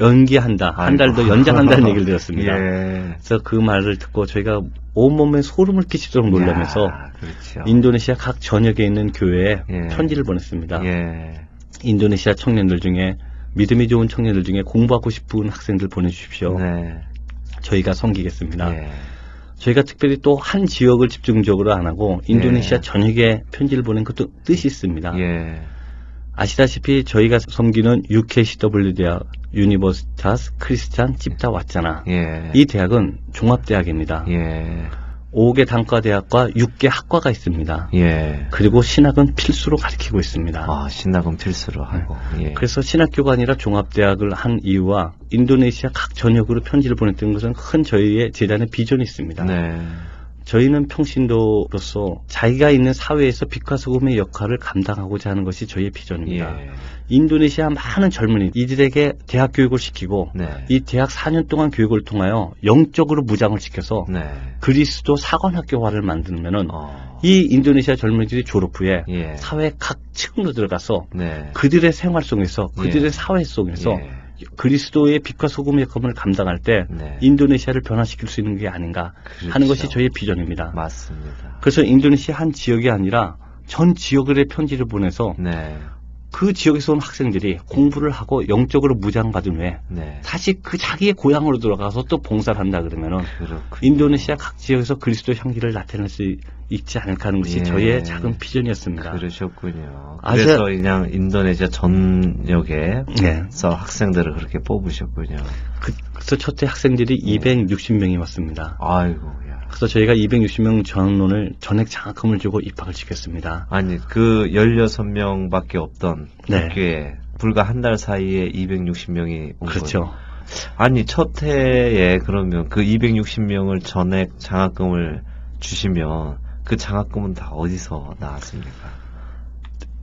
연기한다. 한 달 더 연장한다는 얘기를 들었습니다. 예. 그래서 그 말을 듣고 저희가 온몸에 소름을 끼치도록 놀라면서 야, 그렇죠. 인도네시아 각 전역에 있는 교회에 예. 편지를 보냈습니다. 예. 인도네시아 청년들 중에 믿음이 좋은 청년들 중에 공부하고 싶은 학생들 보내주십시오. 네. 저희가 섬기겠습니다. 네. 저희가 특별히 또 한 지역을 집중적으로 안 하고 인도네시아 네. 전역에 편지를 보낸 것도 뜻이 있습니다. 예. 아시다시피 저희가 섬기는 UKCW 대학 Universitas Kristen Cipta Wacana. 예. 이 대학은 종합대학입니다. 예. 5개 단과대학과 6개 학과가 있습니다. 예. 그리고 신학은 필수로 가르치고 있습니다. 아, 신학은 필수로 하고. 네. 예. 그래서 신학교가 아니라 종합대학을 한 이유와 인도네시아 각 전역으로 편지를 보냈던 것은 큰 저희의 재단의 비전이 있습니다. 네. 저희는 평신도로서 자기가 있는 사회에서 빛과 소금의 역할을 감당하고자 하는 것이 저희의 비전입니다. 예. 인도네시아 많은 젊은이 이들에게 대학 교육을 시키고 네. 이 대학 4년 동안 교육을 통하여 영적으로 무장을 시켜서 네. 그리스도 사관학교화를 만들면은 어. 이 인도네시아 젊은이들이 졸업 후에 예. 사회 각 층으로 들어가서 네. 그들의 생활 속에서 그들의 예. 사회 속에서 예. 그리스도의 빛과 소금의 역할을 감당할 때 네. 인도네시아를 변화시킬 수 있는 게 아닌가 그렇죠. 하는 것이 저희의 비전입니다. 맞습니다. 그래서 인도네시아 한 지역이 아니라 전 지역의 편지를 보내서 네. 그 지역에서 온 학생들이 공부를 하고 영적으로 무장받은 후에 네. 다시 그 자기의 고향으로 들어가서 또 봉사를 한다 그러면은 그렇군요. 인도네시아 각 지역에서 그리스도 향기를 나타낼 수 있지 않을까 하는 것이 예. 저희의 작은 비전이었습니다. 그러셨군요. 그래서 아주, 그냥 인도네시아 전역에서 네. 학생들을 그렇게 뽑으셨군요. 그, 그래서 첫해 학생들이 네. 260명이 왔습니다. 아이고, 그래서 저희가 260명 전원을 전액 장학금을 주고 입학을 시켰습니다. 아니 그 16명밖에 없던 네. 학교에 불과 한 달 사이에 260명이 온 그렇죠. 거예요. 아니 첫 해에 그러면 그 260명을 전액 장학금을 주시면 그 장학금은 다 어디서 나왔습니까?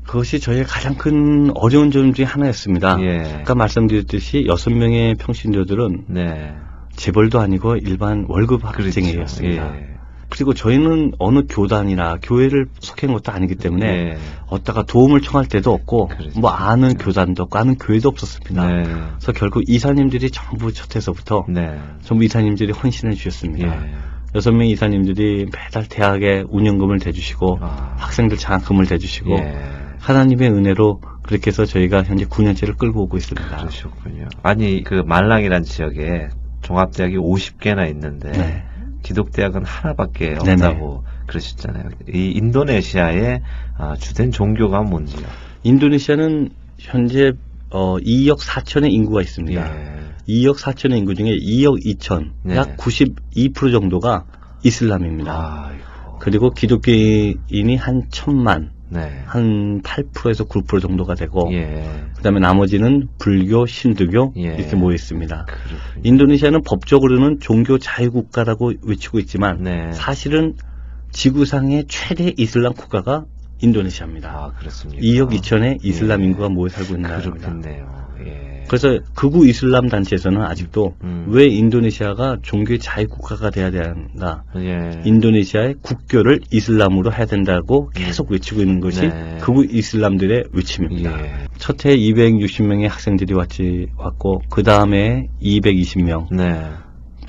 그것이 저희의 가장 큰 어려운 점 중에 하나였습니다. 예. 아까 말씀드렸듯이 여섯 명의 평신도들은 네. 재벌도 아니고 일반 월급 학생이었습니다. 그렇죠. 예. 그리고 저희는 어느 교단이나 교회를 속한 것도 아니기 때문에 네. 어디다가 도움을 청할 때도 없고 그렇죠. 뭐 아는 그렇죠. 교단도 없고 아는 교회도 없었습니다. 네. 그래서 결국 이사님들이 전부 첫해서부터 네. 전부 이사님들이 헌신해 주셨습니다. 예. 여섯 명 이사님들이 매달 대학에 운영금을 대주시고 아. 학생들 장학금을 대주시고 예. 하나님의 은혜로 그렇게 해서 저희가 현재 9년째를 끌고 오고 있습니다. 그러셨군요. 아니 그 말랑이란 지역에 종합대학이 50개나 있는데 네. 기독대학은 하나밖에 없다고 네네. 그러셨잖아요. 이 인도네시아의 아, 주된 종교가 뭔지요? 인도네시아는 현재 어, 2억 4천의 인구가 있습니다. 예. 2억 4천의 인구 중에 2억 2천, 네. 약92% 정도가 이슬람입니다. 아이고. 그리고 기독교인이 한 천만, 네. 한 8%에서 9% 정도가 되고 예. 그다음에 나머지는 불교, 신두교 예. 이렇게 모여 있습니다. 그렇군요. 인도네시아는 법적으로는 종교 자유 국가라고 외치고 있지만 네. 사실은 지구상의 최대 이슬람 국가가 인도네시아입니다. 아, 그렇습니까? 2억 2천의 이슬람 예. 인구가 모여 살고 있는 나라입니다. 예. 그래서 극우 이슬람 단체에서는 아직도 음. 왜 인도네시아가 종교 자유 국가가 돼야 되는가? 예. 인도네시아의 국교를 이슬람으로 해야 된다고 계속 음. 외치고 있는 것이 네. 극우 이슬람들의 외침입니다. 예. 첫해 260명의 학생들이 왔지 왔고 그 다음에 220명. 네.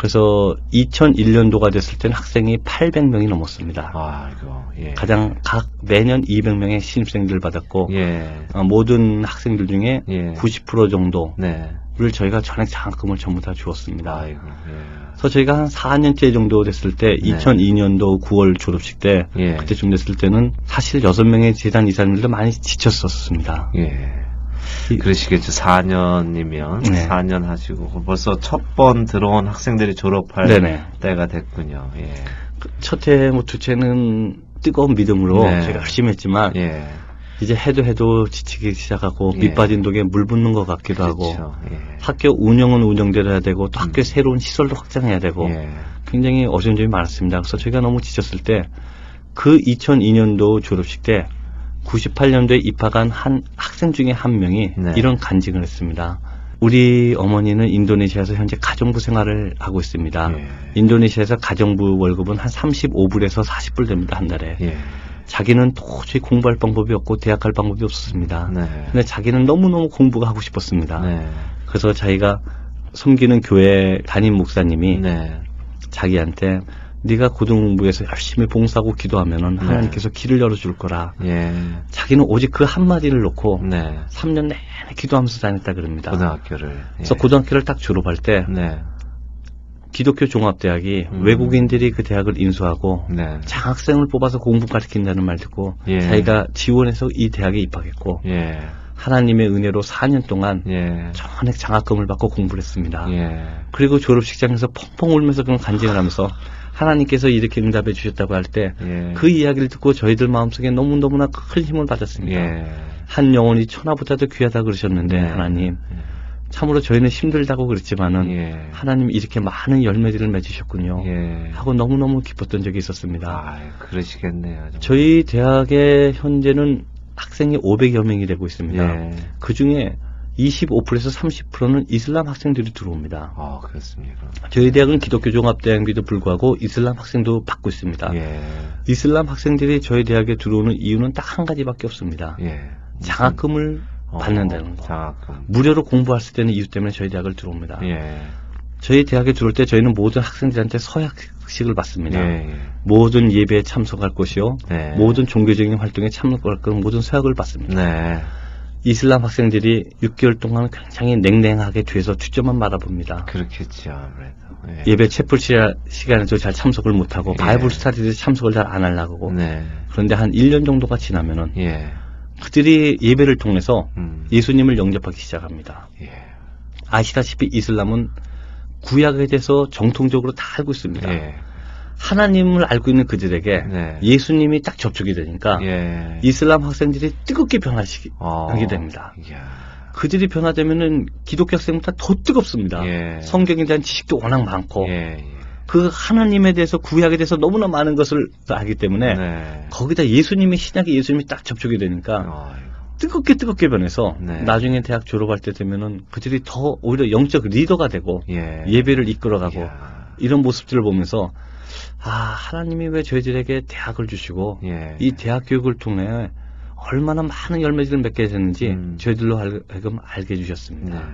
그래서 2001년도가 됐을 때는 학생이 800명이 넘었습니다. 아, 이거, 예. 가장 각 매년 200명의 신입생들을 받았고 예. 어, 모든 학생들 중에 예. 90% 정도를 네. 저희가 전액 장학금을 전부 다 주었습니다. 아이고, 예. 그래서 저희가 한 4년째 정도 됐을 때 네. 2002년도 9월 졸업식 때 예. 그때쯤 됐을 때는 사실 6명의 재단 이사님들도 많이 지쳤었습니다. 예. 그러시겠죠. 4년이면 네. 4년 하시고 벌써 첫 번 들어온 학생들이 졸업할 네네. 때가 됐군요. 예. 그 첫해 뭐 두째는 뜨거운 믿음으로 네. 제가 열심히 했지만 예. 이제 해도 해도 지치기 시작하고 예. 밑 빠진 독에 물 붓는 것 같기도 그렇죠. 하고 예. 학교 운영은 운영대로 해야 되고 또 학교 음. 새로운 시설도 확장해야 되고 예. 굉장히 어려운 점이 많았습니다. 그래서 저희가 너무 지쳤을 때 그 2002년도 졸업식 때 98년도에 입학한 한 학생 중에 한 명이 네. 이런 간증을 했습니다. 우리 어머니는 인도네시아에서 현재 가정부 생활을 하고 있습니다. 예. 인도네시아에서 가정부 월급은 한 35불에서 40불 됩니다, 한 달에. 예. 자기는 도저히 공부할 방법이 없고 대학 갈 방법이 없었습니다. 네. 근데 자기는 너무너무 공부가 하고 싶었습니다. 네. 그래서 자기가 섬기는 교회 담임 목사님이 네. 자기한테 네가 고등부에서 열심히 봉사하고 기도하면은 네. 하나님께서 길을 열어줄 거라. 예. 자기는 오직 그 한마디를 놓고 네. 3년 내내 기도하면서 다녔다 그럽니다. 고등학교를. 예. 그래서 고등학교를 딱 졸업할 때 네. 기독교 종합대학이 음. 외국인들이 그 대학을 인수하고 네. 장학생을 뽑아서 공부 가르친다는 말 듣고 예. 자기가 지원해서 이 대학에 입학했고 예. 하나님의 은혜로 4년 동안 예. 전액 장학금을 받고 공부를 했습니다. 예. 그리고 졸업식장에서 펑펑 울면서 그런 간증을 하면서 하나님께서 이렇게 응답해 주셨다고 할 때그 예. 이야기를 듣고 저희들 마음속에 너무너무나 큰 힘을 받았습니다. 예. 한 영혼이 천하보다도 귀하다 그러셨는데 네. 하나님 참으로 저희는 힘들다고 그랬지만은 예. 하나님 이렇게 많은 열매들을 맺으셨군요. 예. 하고 너무너무 기뻤던 적이 있었습니다. 아, 그러시겠네요. 정말. 저희 대학에 현재는 학생이 500여 명이 되고 있습니다. 예. 그 중에 25%에서 30%는 이슬람 학생들이 들어옵니다. 아, 그렇습니까? 저희 대학은 기독교 종합대학임에도 불구하고 이슬람 학생도 받고 있습니다. 예. 이슬람 학생들이 저희 대학에 들어오는 이유는 딱 한 가지밖에 없습니다. 예. 장학금을 어, 받는다는 거. 장학금. 무료로 공부할 수 있는 이유 때문에 저희 대학을 들어옵니다. 예. 저희 대학에 들어올 때 저희는 모든 학생들한테 서약식을 받습니다. 예, 예. 모든 예배에 참석할 것이요. 네. 모든 종교적인 활동에 참석할 것 모든 서약을 받습니다. 네. 이슬람 학생들이 6개월 동안 굉장히 냉랭하게 뒤에서 뒷점만 말아봅니다. 그렇겠죠, 아무래도. 예. 배 채플 시간에도 잘 참석을 못하고 예. 바이블 스타디에 참석을 잘 안 하려고. 네. 그런데 한 1년 정도가 지나면은 예. 그들이 예배를 통해서 음. 예수님을 영접하기 시작합니다. 예. 아시다시피 이슬람은 구약에 대해서 정통적으로 다 알고 있습니다. 예. 하나님을 알고 있는 그들에게 네. 예수님이 딱 접촉이 되니까 예. 이슬람 학생들이 뜨겁게 변화시게 어. 됩니다. 이야. 그들이 변화되면은 기독교 학생보다 더 뜨겁습니다. 예. 성경에 대한 지식도 워낙 많고 예. 예. 그 하나님에 대해서 구약에 대해서 너무나 많은 것을 알기 때문에 네. 거기다 예수님의 신약의 예수님이 딱 접촉이 되니까 어. 뜨겁게 뜨겁게 변해서 네. 나중에 대학 졸업할 때 되면은 그들이 더 오히려 영적 리더가 되고 예. 배를 이끌어가고 이야. 이런 모습들을 보면서 아 하나님이 왜 저희들에게 대학을 주시고 예. 이 대학 교육을 통해 얼마나 많은 열매들을 맺게 됐는지 음. 저희들로 하여금 알게 해주셨습니다. 네.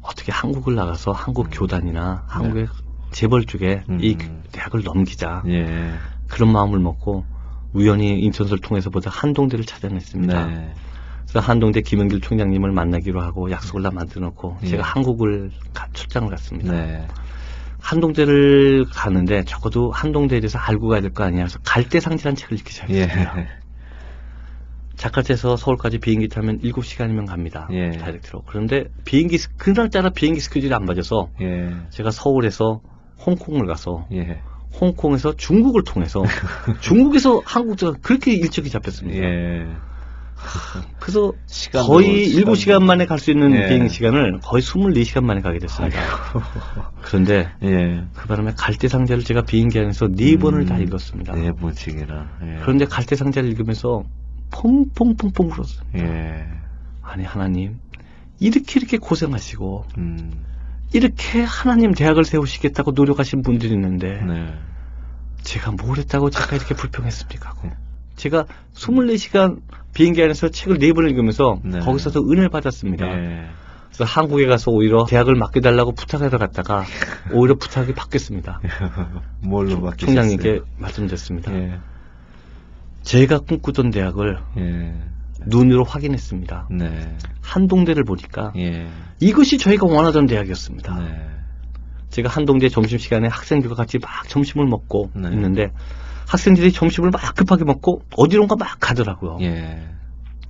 어떻게 한국을 나가서 한국 음. 교단이나 한국의 네. 재벌 쪽에 음. 이 대학을 넘기자 예. 그런 마음을 먹고 우연히 인천서를 통해서 보다 한동대를 찾아냈습니다. 네. 그래서 한동대 김영길 총장님을 만나기로 하고 약속을 다 만들어 놓고 예. 제가 한국을 가, 출장을 갔습니다. 네. 한동대를 가는데 적어도 한동대에 대해서 알고 가야 될 거 아니야. 그래서 갈대 상지라는 책을 읽기 시작했습니다. 예. 자카르타에서 서울까지 비행기 타면 7시간이면 갑니다. 예. 다이렉트로. 그런데 비행기 그날따라 비행기 스케줄이 안 맞아서 예. 제가 서울에서 홍콩을 가서 예. 홍콩에서 중국을 통해서 중국에서 한국도 그렇게 일정이 잡혔습니다. 예. 그래서 거의 7시간 만에 갈 수 있는 예. 비행 시간을 거의 24시간 만에 가게 됐습니다. 그런데 예. 그 바람에 갈대 상자를 제가 비행기 안에서 네 음, 번을 다 읽었습니다. 네 번씩이나. 예. 그런데 갈대 상자를 읽으면서 퐁퐁퐁퐁 울었습니다. 예. 아니 하나님 이렇게 이렇게 고생하시고 음. 이렇게 하나님 대학을 세우시겠다고 노력하신 분들이 있는데 네. 제가 뭘 했다고 제가 이렇게 불평했습니까? 제가 24시간 비행기 안에서 책을 네 번을 읽으면서 네. 거기서도 은혜를 받았습니다. 네. 그래서 한국에 가서 오히려 대학을 맡겨달라고 부탁하러 갔다가 오히려 부탁이 바뀌었습니다. 뭘로 바뀌었어요? 총장님께 말씀드렸습니다. 예. 제가 꿈꾸던 대학을 예. 눈으로 확인했습니다. 네. 한동대를 보니까 예. 이것이 저희가 원하던 대학이었습니다. 네. 제가 한동대 점심시간에 학생들과 같이 막 점심을 먹고 네. 있는데 학생들이 점심을 막 급하게 먹고 어디론가 막 가더라고요. 예.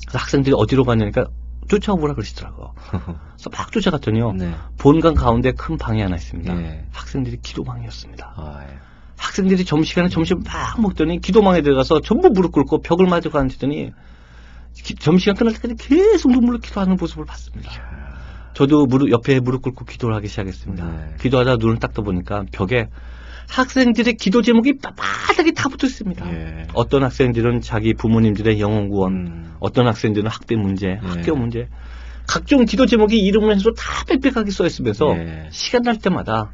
그래서 학생들이 어디로 가냐니까 쫓아오라 그러시더라고요. 그래서 막 쫓아갔더니요. 네. 본관 가운데 큰 방이 하나 있습니다. 예. 학생들이 기도방이었습니다. 아, 예. 학생들이 점심시간에 점심 막 먹더니 기도방에 들어가서 전부 무릎 꿇고 벽을 맞으고 앉더니 점심시간 끝날 때까지 계속 눈물로 기도하는 모습을 봤습니다. 저도 무릎, 옆에 무릎 꿇고 기도를 하기 시작했습니다. 네. 기도하다 눈을 딱 떠보니까 벽에 학생들의 기도 제목이 바닥에 다 붙어 있습니다. 예. 어떤 학생들은 자기 부모님들의 영혼 구원, 음. 어떤 학생들은 학대 문제, 예. 학교 문제, 각종 기도 제목이 이름을 해서 다 빽빽하게 써 있으면서 예. 시간 날 때마다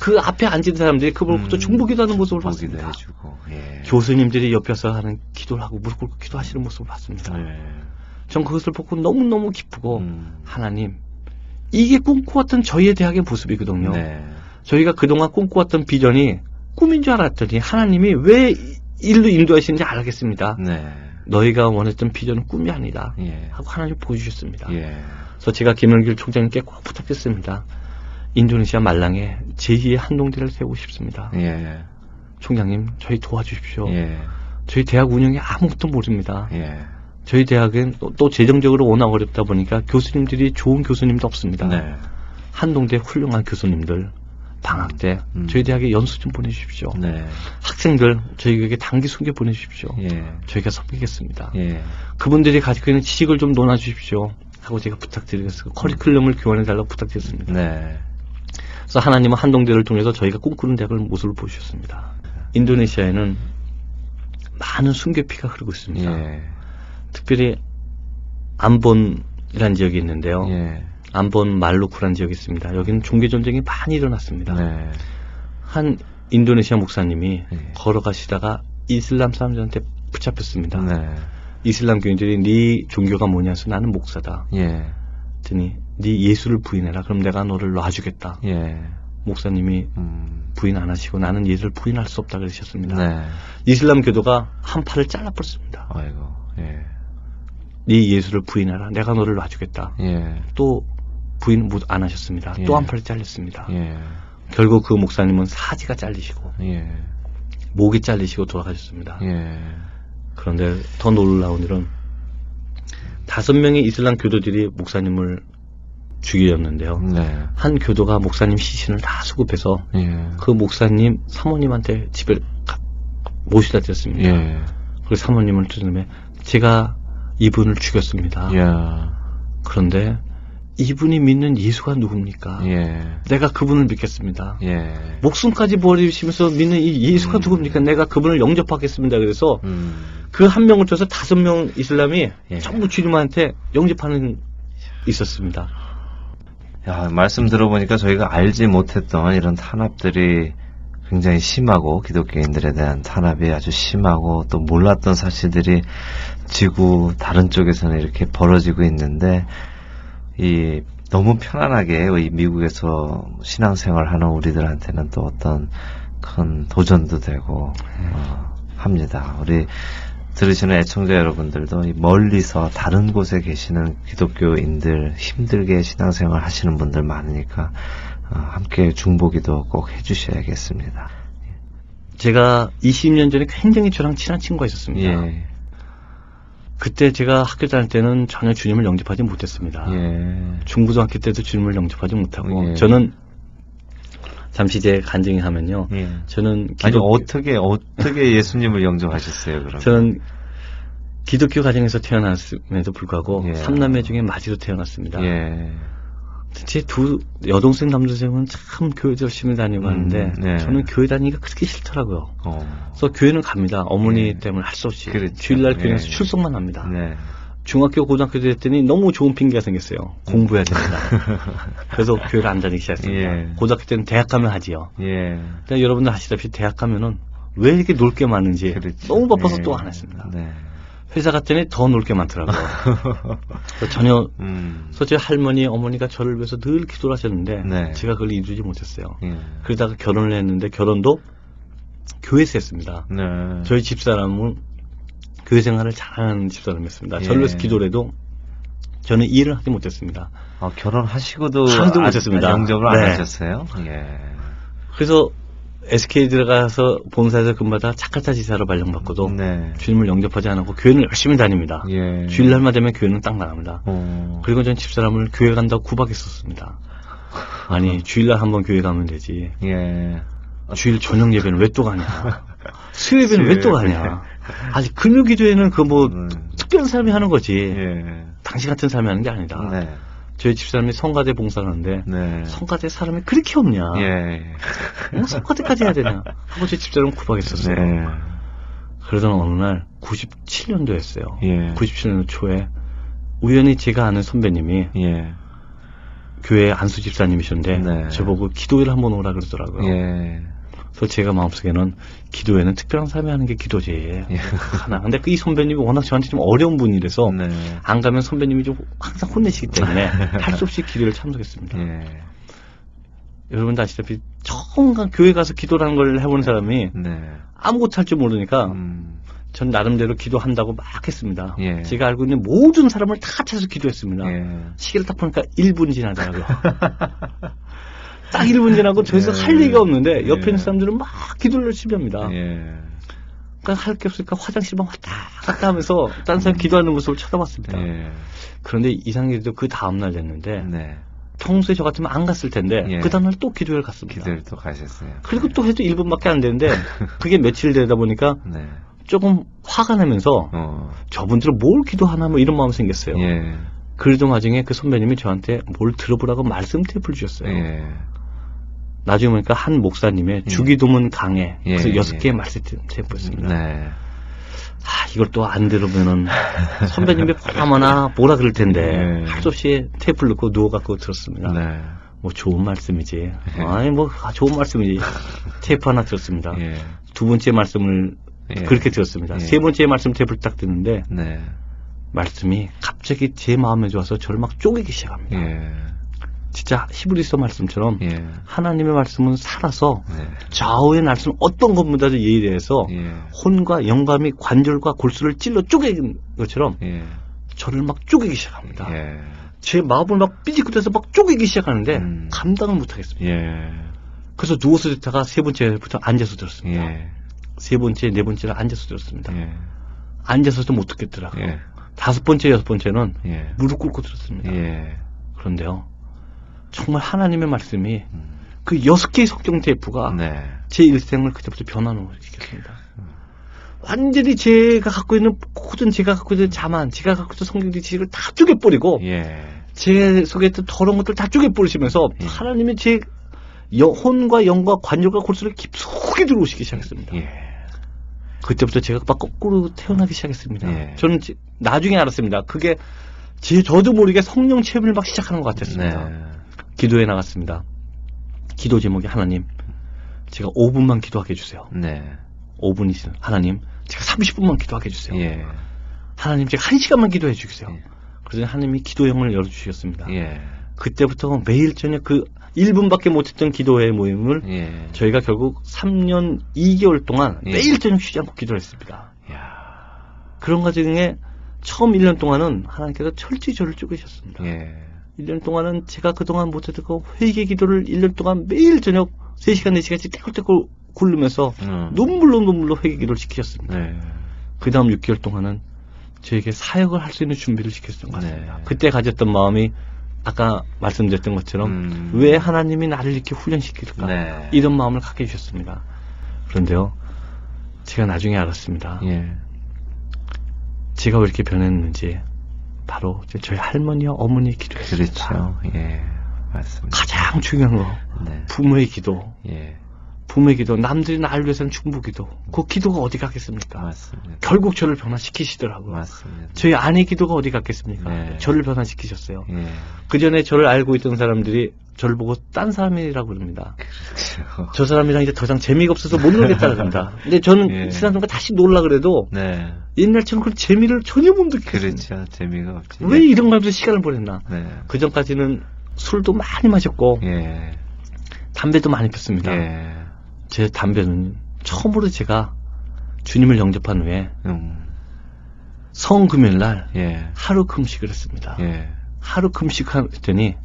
그 앞에 앉은 사람들이 그분부터 음. 중보기도하는 모습을 봤습니다. 예. 교수님들이 옆에서 하는 기도를 하고 무릎 꿇고 기도하시는 모습을 봤습니다. 예. 전 그것을 보고 너무너무 기쁘고 음. 하나님 이게 꿈꾸었던 저희의 대학의 모습이거든요. 네. 저희가 그동안 꿈꾸었던 비전이 꿈인 줄 알았더니 하나님이 왜 일로 인도하시는지 알겠습니다. 네. 너희가 원했던 비전은 꿈이 아니다. 예. 하고 하나님 보여주셨습니다. 예. 그래서 제가 김영길 총장님께 꼭 부탁했습니다. 인도네시아 말랑에 제2의 한동대를 세우고 싶습니다. 예. 총장님, 저희 도와주십시오. 예. 저희 대학 운영에 아무것도 모릅니다. 예. 저희 대학은 또, 또, 재정적으로 워낙 어렵다 보니까 교수님들이 좋은 교수님도 없습니다. 네. 한동대 훌륭한 교수님들, 방학 때 음. 저희 대학에 연수 좀 보내주십시오. 네. 학생들 저희에게 단기 숨겨 보내주십시오. 예. 저희가 섬기겠습니다. 예. 그분들이 가지고 있는 지식을 좀 논아주십시오. 하고 제가 부탁드리겠어요. 커리큘럼을 교환해 달라고 부탁드렸습니다. 네. 그래서 하나님은 한동대를 통해서 저희가 꿈꾸는 대학을 모습을 보셨습니다. 인도네시아에는 많은 순교피가 흐르고 있습니다. 예. 특별히 안본이라는 지역이 있는데요. 예. 안본 말루쿠라는 지역이 있습니다. 여기는 종교 전쟁이 많이 일어났습니다. 네. 한 인도네시아 목사님이 네. 걸어가시다가 이슬람 사람들한테 붙잡혔습니다. 네. 이슬람 교인들이 네 종교가 뭐냐서 나는 목사다. 예. 그랬더니 네 예수를 부인해라. 그럼 내가 너를 놔주겠다. 예. 목사님이 음. 부인 안 하시고 나는 예수를 부인할 수 없다 그러셨습니다. 네. 이슬람 교도가 한 팔을 잘라버렸습니다. 아이고. 예. 네 예수를 부인해라. 내가 너를 놔주겠다. 예. 또 부인 안 하셨습니다. 예. 또한 팔을 잘렸습니다. 예. 결국 그 목사님은 사지가 잘리시고 예. 목이 잘리시고 돌아가셨습니다. 예. 그런데 더 놀라운 일은 다섯 명의 이슬람 교도들이 목사님을 죽이었는데요. 네. 한 교도가 목사님 시신을 다 수급해서 예. 그 목사님 사모님한테 집에 가, 모시다 드렸습니다. 예. 그리고 사모님을 쫓으면 제가 이분을 죽였습니다. 예. 그런데 이분이 믿는 예수가 누굽니까? 예. 내가 그분을 믿겠습니다. 예. 목숨까지 버리시면서 믿는 이 예수가 음. 누굽니까? 내가 그분을 영접하겠습니다. 그래서 음. 그한 명을 쳐서 다섯 명 이슬람이 예. 전부 주님한테 영접하는 있었습니다. 야, 말씀 들어보니까 저희가 알지 못했던 이런 탄압들이 굉장히 심하고 기독교인들에 대한 탄압이 아주 심하고 또 몰랐던 사실들이 지구 다른 쪽에서는 이렇게 벌어지고 있는데 이 너무 편안하게 이 미국에서 신앙생활 하는 우리들한테는 또 어떤 큰 도전도 되고 어, 합니다. 우리 들으시는 애청자 여러분들도 멀리서 다른 곳에 계시는 기독교인들 힘들게 신앙생활 하시는 분들 많으니까 어, 함께 중보기도 꼭 해주셔야겠습니다. 제가 20년 전에 굉장히 저랑 친한 친구가 있었습니다. 예. 그때 제가 학교 다닐 때는 전혀 주님을 영접하지 못했습니다. 예. 중고등학교 때도 주님을 영접하지 못하고 예. 저는 잠시 제 간증이 하면요. 예. 저는 기독... 아니 어떻게 어떻게 예수님을 영접하셨어요? 그럼 저는 기독교 가정에서 태어났음에도 불구하고 예. 삼남매 중에 마지로 태어났습니다. 예. 제두 여동생 남동생은 참 교회 열심히 다니고 하는데 음, 네. 저는 교회 다니기가 그렇게 싫더라고요. 어. 그래서 교회는 갑니다. 어머니 네. 때문에 할 수 없이 그렇죠. 주일날 교회에서 네. 출석만 합니다. 네. 중학교 고등학교 됐더니 너무 좋은 핑계가 생겼어요. 공부해야 됩니다. 그래서 교회를 안 다니기 시작했습니다. 예. 고등학교 때는 대학 가면 하지요. 예. 여러분들 아시다시피 대학 가면은 왜 이렇게 놀 게 많은지 그렇죠. 너무 바빠서 예. 또안 했습니다. 네. 회사 갔더니 더 놀 게 많더라고요. 전혀, 음. 제 할머니, 어머니가 저를 위해서 늘 기도를 하셨는데, 네. 제가 그걸 이루지 못했어요. 예. 그러다가 결혼을 했는데, 결혼도 교회에서 했습니다. 네. 저희 집사람은 교회 생활을 잘하는 집사람이었습니다. 예. 절로 해서 기도를 해도 저는 일을 하지 못했습니다. 아, 결혼하시고도 하지도 못했습니다. 영접을 안 네. 하셨어요? 예. 그래서 SK 들어가서 본사에서 근무하다 자카타 지사로 발령받고도 네. 주님을 영접하지 않고 교회는 열심히 다닙니다. 예. 주일날만 되면 교회는 딱 나갑니다. 어. 그리고 전 집사람을 교회 간다고 구박했었습니다. 아니 주일날 한번 교회 가면 되지. 예. 주일 저녁 예배는 왜 또 가냐? 수요 예배는 왜 또 가냐? 아직 금요 기도에는 그뭐 음. 특별한 사람이 하는 거지. 예. 당신 같은 사람이 하는 게 아니다. 네. 저희 집사람이 성가대 봉사를 하는데 네. 성가대 사람이 그렇게 없냐. 예. 뭐 성가대까지 해야 되냐. 하고 제 집사람 구박했었어요. 네. 그러던 어느 날 97년도였어요. 예. 97년도 초에 우연히 제가 아는 선배님이 예. 교회 안수 집사님이셨는데 네. 저보고 기도회를 한번 오라 그러더라고요. 예. 그래서 제가 마음속에는 기도회는 특별한 사람이 하는 게 기도제. 예. 하나. 근데 그이 선배님이 워낙 저한테 좀 어려운 분이라서 네. 안 가면 선배님이 좀 항상 혼내시기 때문에 할 수 없이 기도를 참석했습니다. 예. 여러분도 아시다시피 처음 교회 가서 기도라는 걸 해보는 사람이 네. 아무것도 할 줄 모르니까 음. 전 나름대로 기도한다고 막 했습니다. 예. 제가 알고 있는 모든 사람을 다 찾아서 기도했습니다. 예. 시계를 딱 보니까 1분 지나더라고요. 딱 1분 지나고 더 이상 예. 할 얘기가 없는데 옆에 있는 예. 사람들은 막 기도를 열심히 합니다. 예. 그러니까 할 게 없으니까 화장실만 왔다 갔다 하면서 딴 사람 기도하는 모습을 쳐다봤습니다. 예. 그런데 이상하게도 그 다음날 됐는데 네. 평소에 저 같으면 안 갔을 텐데 예. 그 다음날 또 기도회를 갔습니다. 기도를 또 가셨어요. 그리고 또 해도 1분밖에 안 되는데 그게 며칠 되다 보니까 네. 조금 화가 나면서 어. 저분들은 뭘 기도하나 뭐 이런 마음이 생겼어요. 예. 그러던 와중에 그 선배님이 저한테 뭘 들어보라고 말씀 테이프를 주셨어요. 예. 나중에 보니까 한 목사님의 예. 주기도문 강해 예, 그래서 여섯 개의 말씀 테이프였습니다. 네. 아, 이걸 또 안 들으면은 선배님이 보나마나 뭐라 그럴 텐데 네. 할수 없이 테이프를 넣고 누워갖고 들었습니다. 네. 뭐 좋은 말씀이지. 네. 아니 뭐 아, 좋은 말씀이지. 테이프 하나 들었습니다. 예. 두 번째 말씀을 예. 그렇게 들었습니다. 예. 세 번째 말씀 테이프를 딱 듣는데 네. 말씀이 갑자기 제 마음에 좋아서 저를 막 쪼개기 시작합니다. 예. 진짜 히브리서 말씀처럼 예. 하나님의 말씀은 살아서 예. 좌우의 말씀 어떤 것보다도 예의대해서 예. 혼과 영감이 관절과 골수를 찔러 쪼개는 것처럼 예. 저를 막 쪼개기 시작합니다. 예. 제 마음을 막 삐지긋해서 막 쪼개기 시작하는데 음. 감당을 못하겠습니다. 예. 그래서 누워서 듣다가 세 번째부터 앉아서 들었습니다. 세 번째, 네 번째를 앉아서 들었습니다. 앉아서도 못 듣겠더라고요. 다섯 번째, 여섯 번째는 무릎 꿇고 들었습니다. 그런데요. 정말 하나님의 말씀이 음. 그 여섯 개의 석경 테이프가 네. 제 일생을 그때부터 변화로 시켰습니다. 음. 완전히 제가 갖고 있는 모든 제가 갖고 있는 자만, 제가 갖고 있는 성경의 지식을 다 쪼개버리고 예. 제 속에 있던 더러운 것들 다 쪼개버리시면서 예. 하나님의 제 혼과 영과 관절과 골수를 깊숙이 들어오시기 시작했습니다. 예. 그때부터 제가 막 거꾸로 태어나기 시작했습니다. 예. 저는 나중에 알았습니다. 그게 제 저도 모르게 성령 체험을 막 시작하는 것 같았습니다. 네. 기도에 나갔습니다. 기도 제목이 하나님, 제가 5분만 기도하게 해주세요. 네. 5분이시면 하나님, 제가 30분만 기도하게 해주세요. 예. 하나님, 제가 1시간만 기도해 주세요. 예. 그래서 하나님이 기도형을 열어주셨습니다. 예. 그때부터 매일 저녁 그 1분밖에 못했던 기도회 모임을 예. 저희가 결국 3년 2개월 동안 예. 매일 저녁 쉬지 않고 기도를 했습니다. 야. 그런 과정에 처음 1년 동안은 하나님께서 철저히 저를 쪼개셨습니다. 예. 1년 동안은 제가 그동안 못했고 회개 기도를 1년 동안 매일 저녁 3시간 4시간씩 떼굴떼굴 굴르면서 음. 눈물로 눈물로 회개 기도를 시키셨습니다. 네. 그 다음 6개월 동안은 저에게 사역을 할 수 있는 준비를 시켰던 것 같습니다. 네. 그때 가졌던 마음이 아까 말씀드렸던 것처럼 음. 왜 하나님이 나를 이렇게 훈련시킬까 네. 이런 마음을 갖게 해주셨습니다. 그런데요 제가 나중에 알았습니다. 예. 제가 왜 이렇게 변했는지 바로 저희 할머니와 어머니의 기도였습니다. 그렇죠. 예. 맞습니다. 가장 중요한 거. 네. 부모의 기도. 예. 부모의 기도. 남들이 나를 위해서는 중부 기도. 그 기도가 어디 갔겠습니까? 맞습니다. 결국 저를 변화시키시더라고요. 맞습니다. 저희 아내 기도가 어디 갔겠습니까? 네. 저를 변화시키셨어요. 예. 그 전에 저를 알고 있던 사람들이 저를 보고 딴 사람이라고 그럽니다. 그렇죠. 저 사람이랑 이제 더 이상 재미가 없어서 못 놀겠다 그럽니다. 근데 저는 예. 지난번과 다시 놀라 그래도 네. 옛날처럼 그 재미를 전혀 못 느끼겠어요. 그렇죠. 재미가 없지. 왜 이런 말로 시간을 보냈나? 네. 그 전까지는 술도 많이 마셨고 예. 담배도 많이 폈습니다. 예. 제 담배는 처음으로 제가 주님을 영접한 후에 음. 성금요일 날 예. 하루 금식을 했습니다. 예. 하루 금식했더니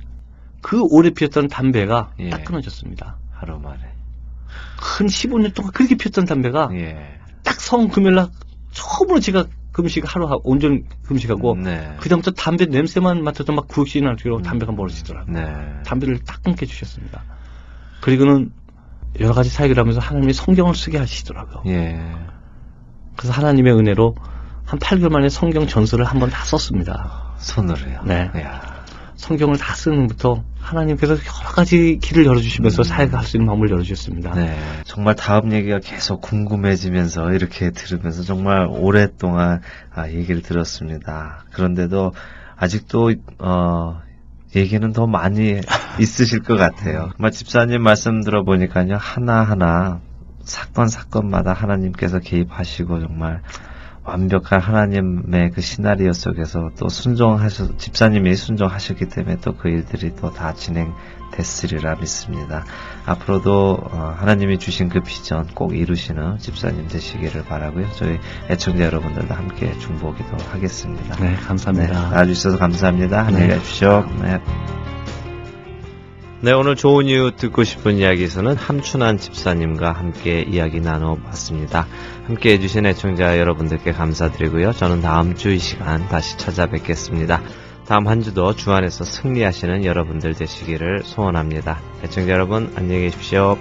그 오래 피웠던 담배가 예. 딱 끊어졌습니다. 하루 만에. 큰 15년 동안 그렇게 피웠던 담배가 예. 딱 성 금요일 날 처음으로 제가 금식 하루 온전 금식하고 네. 그다음부터 담배 냄새만 맡아도 막 구역신이 나고 담배가 멀어지더라고요. 네. 담배를 딱 끊게 주셨습니다. 그리고는 여러 가지 사역을 하면서 하나님이 성경을 쓰게 하시더라고요. 예. 그래서 하나님의 은혜로 한 8개월 만에 성경 전설을 한번 다 썼습니다. 손으로요? 네. 야. 성경을 다 쓰는 것부터 하나님께서 여러 가지 길을 열어주시면서 음. 사역할 수 있는 마음을 열어주셨습니다. 네. 정말 다음 얘기가 계속 궁금해지면서 이렇게 들으면서 정말 오랫동안 아, 얘기를 들었습니다. 그런데도 아직도 어, 얘기는 더 많이 있으실 것 같아요. 정말 집사님 말씀 들어보니까요, 하나 하나 사건 사건마다 하나님께서 개입하시고 정말 완벽한 하나님의 그 시나리오 속에서 또 순종하셔 집사님이 순종하셨기 때문에 또 그 일들이 또 다 진행됐으리라 믿습니다. 앞으로도 어, 하나님이 주신 그 비전 꼭 이루시는 집사님 되시기를 바라고요. 저희 애청자 여러분들도 함께 중보기도 하겠습니다. 네, 감사합니다. 네, 나와주셔서 감사합니다. 네. 주십시오. 네. 네, 오늘 좋은 이유 듣고 싶은 이야기에서는 함춘한 집사님과 함께 이야기 나눠봤습니다. 함께 해주신 애청자 여러분들께 감사드리고요. 저는 다음 주 이 시간 다시 찾아뵙겠습니다. 다음 한 주도 주 안에서 승리하시는 여러분들 되시기를 소원합니다. 애청자 여러분, 안녕히 계십시오.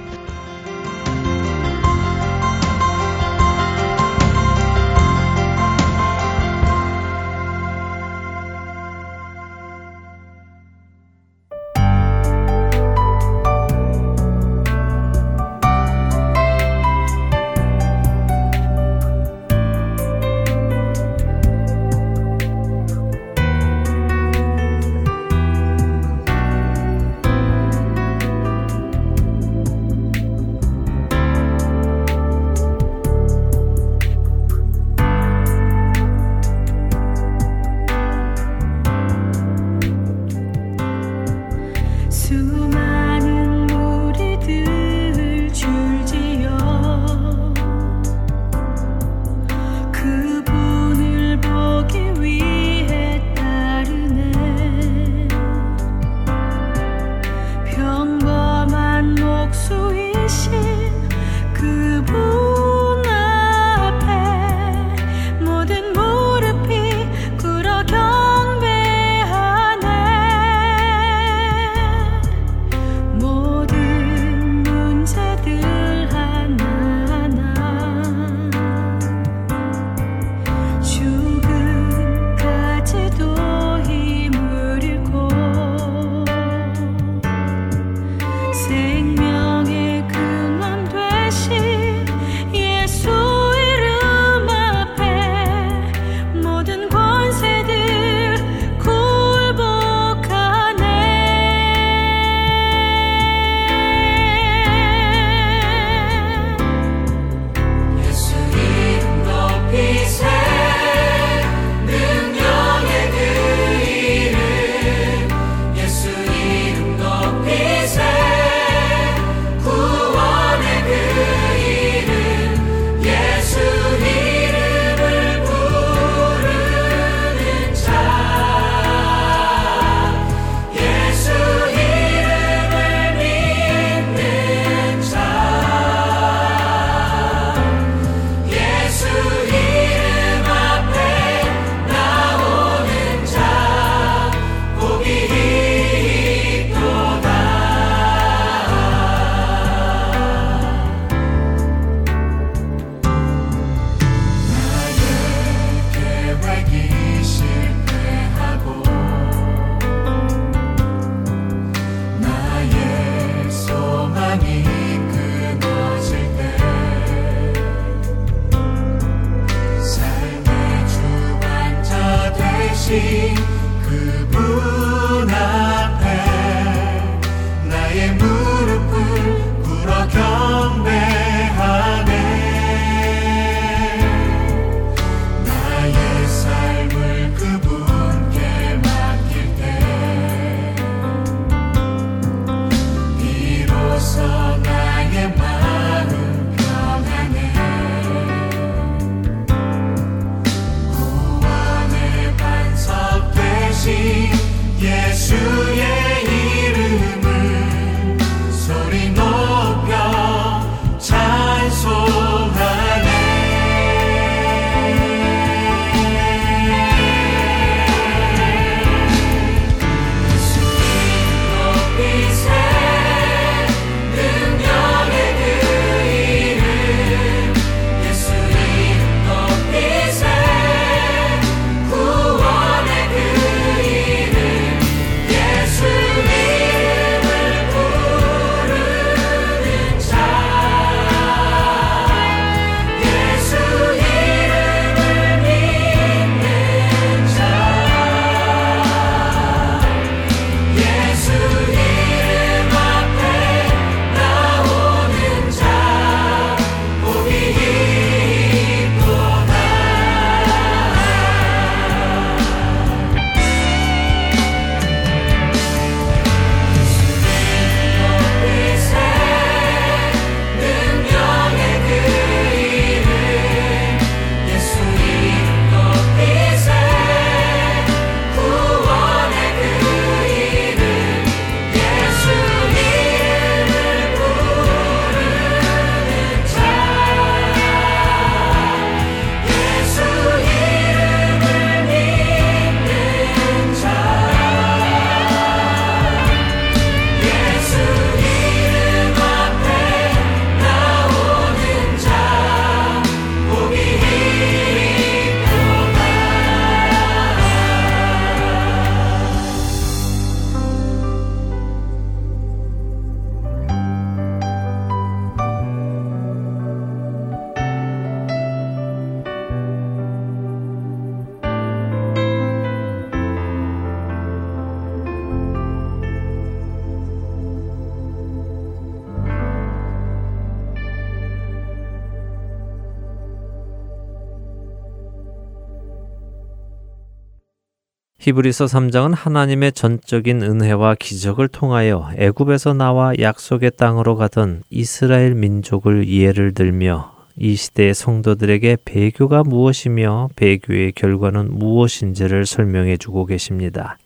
히브리서 3장은 하나님의 전적인 은혜와 기적을 통하여 애굽에서 나와 약속의 땅으로 가던 이스라엘 민족을 예를 들며 이 시대의 성도들에게 배교가 무엇이며 배교의 결과는 무엇인지를 설명해 주고 계십니다.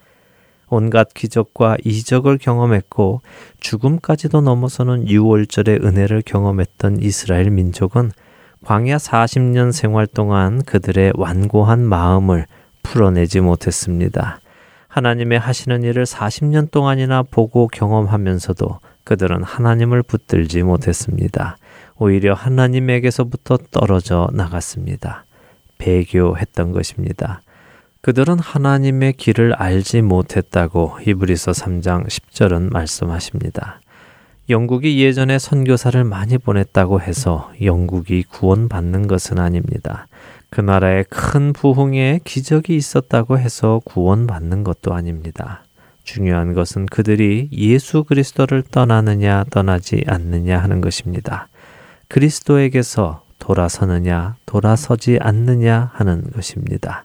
온갖 기적과 이적을 경험했고 죽음까지도 넘어서는 6월절의 은혜를 경험했던 이스라엘 민족은 광야 40년 생활 동안 그들의 완고한 마음을 풀어내지 못했습니다. 하나님의 하시는 일을 40년 동안이나 보고 경험하면서도 그들은 하나님을 붙들지 못했습니다. 오히려 하나님에게서부터 떨어져 나갔습니다. 배교했던 것입니다. 그들은 하나님의 길을 알지 못했다고 히브리서 3장 10절은 말씀하십니다. 영국이 예전에 선교사를 많이 보냈다고 해서 영국이 구원받는 것은 아닙니다. 그 나라에 큰 부흥에 기적이 있었다고 해서 구원받는 것도 아닙니다. 중요한 것은 그들이 예수 그리스도를 떠나느냐 떠나지 않느냐 하는 것입니다. 그리스도에게서 돌아서느냐 돌아서지 않느냐 하는 것입니다.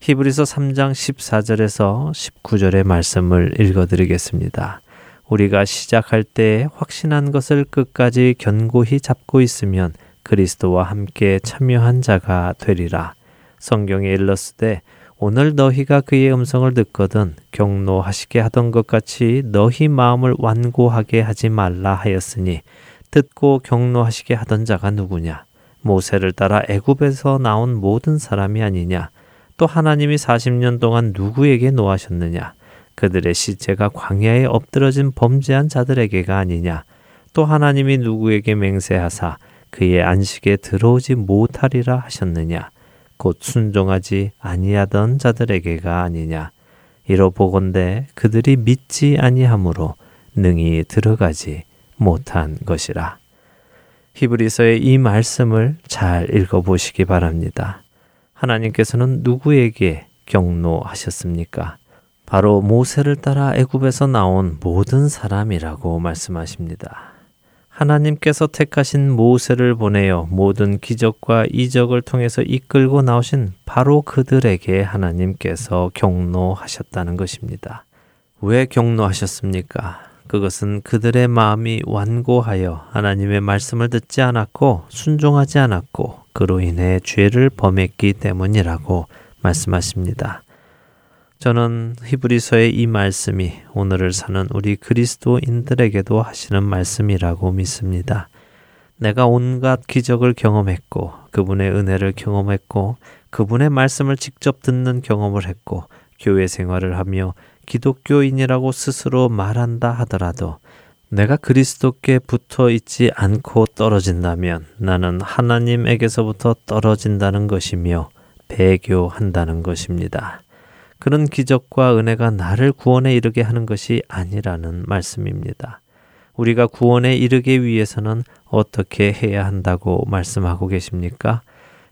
히브리서 3장 14절에서 19절의 말씀을 읽어 드리겠습니다. 우리가 시작할 때 확신한 것을 끝까지 견고히 잡고 있으면 그리스도와 함께 참여한 자가 되리라. 성경에 일렀으되 오늘 너희가 그의 음성을 듣거든 경노하시게 하던 것 같이 너희 마음을 완고하게 하지 말라 하였으니 듣고 경노하시게 하던 자가 누구냐? 모세를 따라 애굽에서 나온 모든 사람이 아니냐? 또 하나님이 40년 동안 누구에게 노하셨느냐? 그들의 시체가 광야에 엎드러진 범죄한 자들에게가 아니냐? 또 하나님이 누구에게 맹세하사 그의 안식에 들어오지 못하리라 하셨느냐 곧 순종하지 아니하던 자들에게가 아니냐 이로 보건대 그들이 믿지 아니하므로 능히 들어가지 못한 것이라 히브리서의 이 말씀을 잘 읽어 보시기 바랍니다. 하나님께서는 누구에게 경노하셨습니까? 바로 모세를 따라 애굽에서 나온 모든 사람이라고 말씀하십니다. 하나님께서 택하신 모세를 보내어 모든 기적과 이적을 통해서 이끌고 나오신 바로 그들에게 하나님께서 경노하셨다는 것입니다. 왜 경노하셨습니까? 그것은 그들의 마음이 완고하여 하나님의 말씀을 듣지 않았고 순종하지 않았고 그로 인해 죄를 범했기 때문이라고 말씀하십니다. 저는 히브리서의 이 말씀이 오늘을 사는 우리 그리스도인들에게도 하시는 말씀이라고 믿습니다. 내가 온갖 기적을 경험했고 그분의 은혜를 경험했고 그분의 말씀을 직접 듣는 경험을 했고 교회 생활을 하며 기독교인이라고 스스로 말한다 하더라도 내가 그리스도께 붙어 있지 않고 떨어진다면 나는 하나님에게서부터 떨어진다는 것이며 배교한다는 것입니다. 그런 기적과 은혜가 나를 구원에 이르게 하는 것이 아니라는 말씀입니다. 우리가 구원에 이르기 위해서는 어떻게 해야 한다고 말씀하고 계십니까?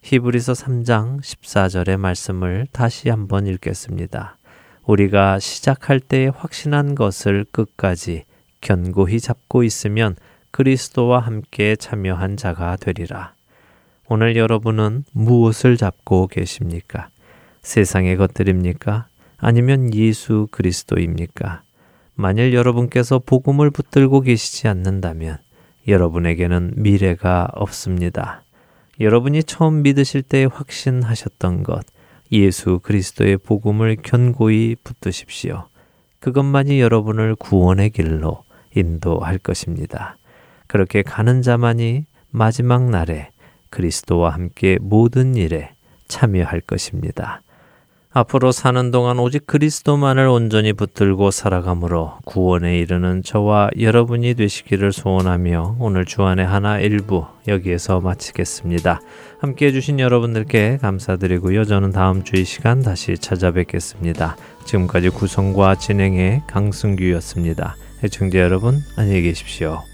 히브리서 3장 14절의 말씀을 다시 한번 읽겠습니다. 우리가 시작할 때 확신한 것을 끝까지 견고히 잡고 있으면 그리스도와 함께 참여한 자가 되리라. 오늘 여러분은 무엇을 잡고 계십니까? 세상의 것들입니까? 아니면 예수 그리스도입니까? 만일 여러분께서 복음을 붙들고 계시지 않는다면 여러분에게는 미래가 없습니다. 여러분이 처음 믿으실 때 확신하셨던 것, 예수 그리스도의 복음을 견고히 붙드십시오. 그것만이 여러분을 구원의 길로 인도할 것입니다. 그렇게 가는 자만이 마지막 날에 그리스도와 함께 모든 일에 참여할 것입니다. 앞으로 사는 동안 오직 그리스도만을 온전히 붙들고 살아가므로 구원에 이르는 저와 여러분이 되시기를 소원하며 오늘 주안의 하나 일부 여기에서 마치겠습니다. 함께 해주신 여러분들께 감사드리고요. 저는 다음 주 이 시간 다시 찾아뵙겠습니다. 지금까지 구성과 진행의 강승규였습니다. 애청자 여러분 안녕히 계십시오.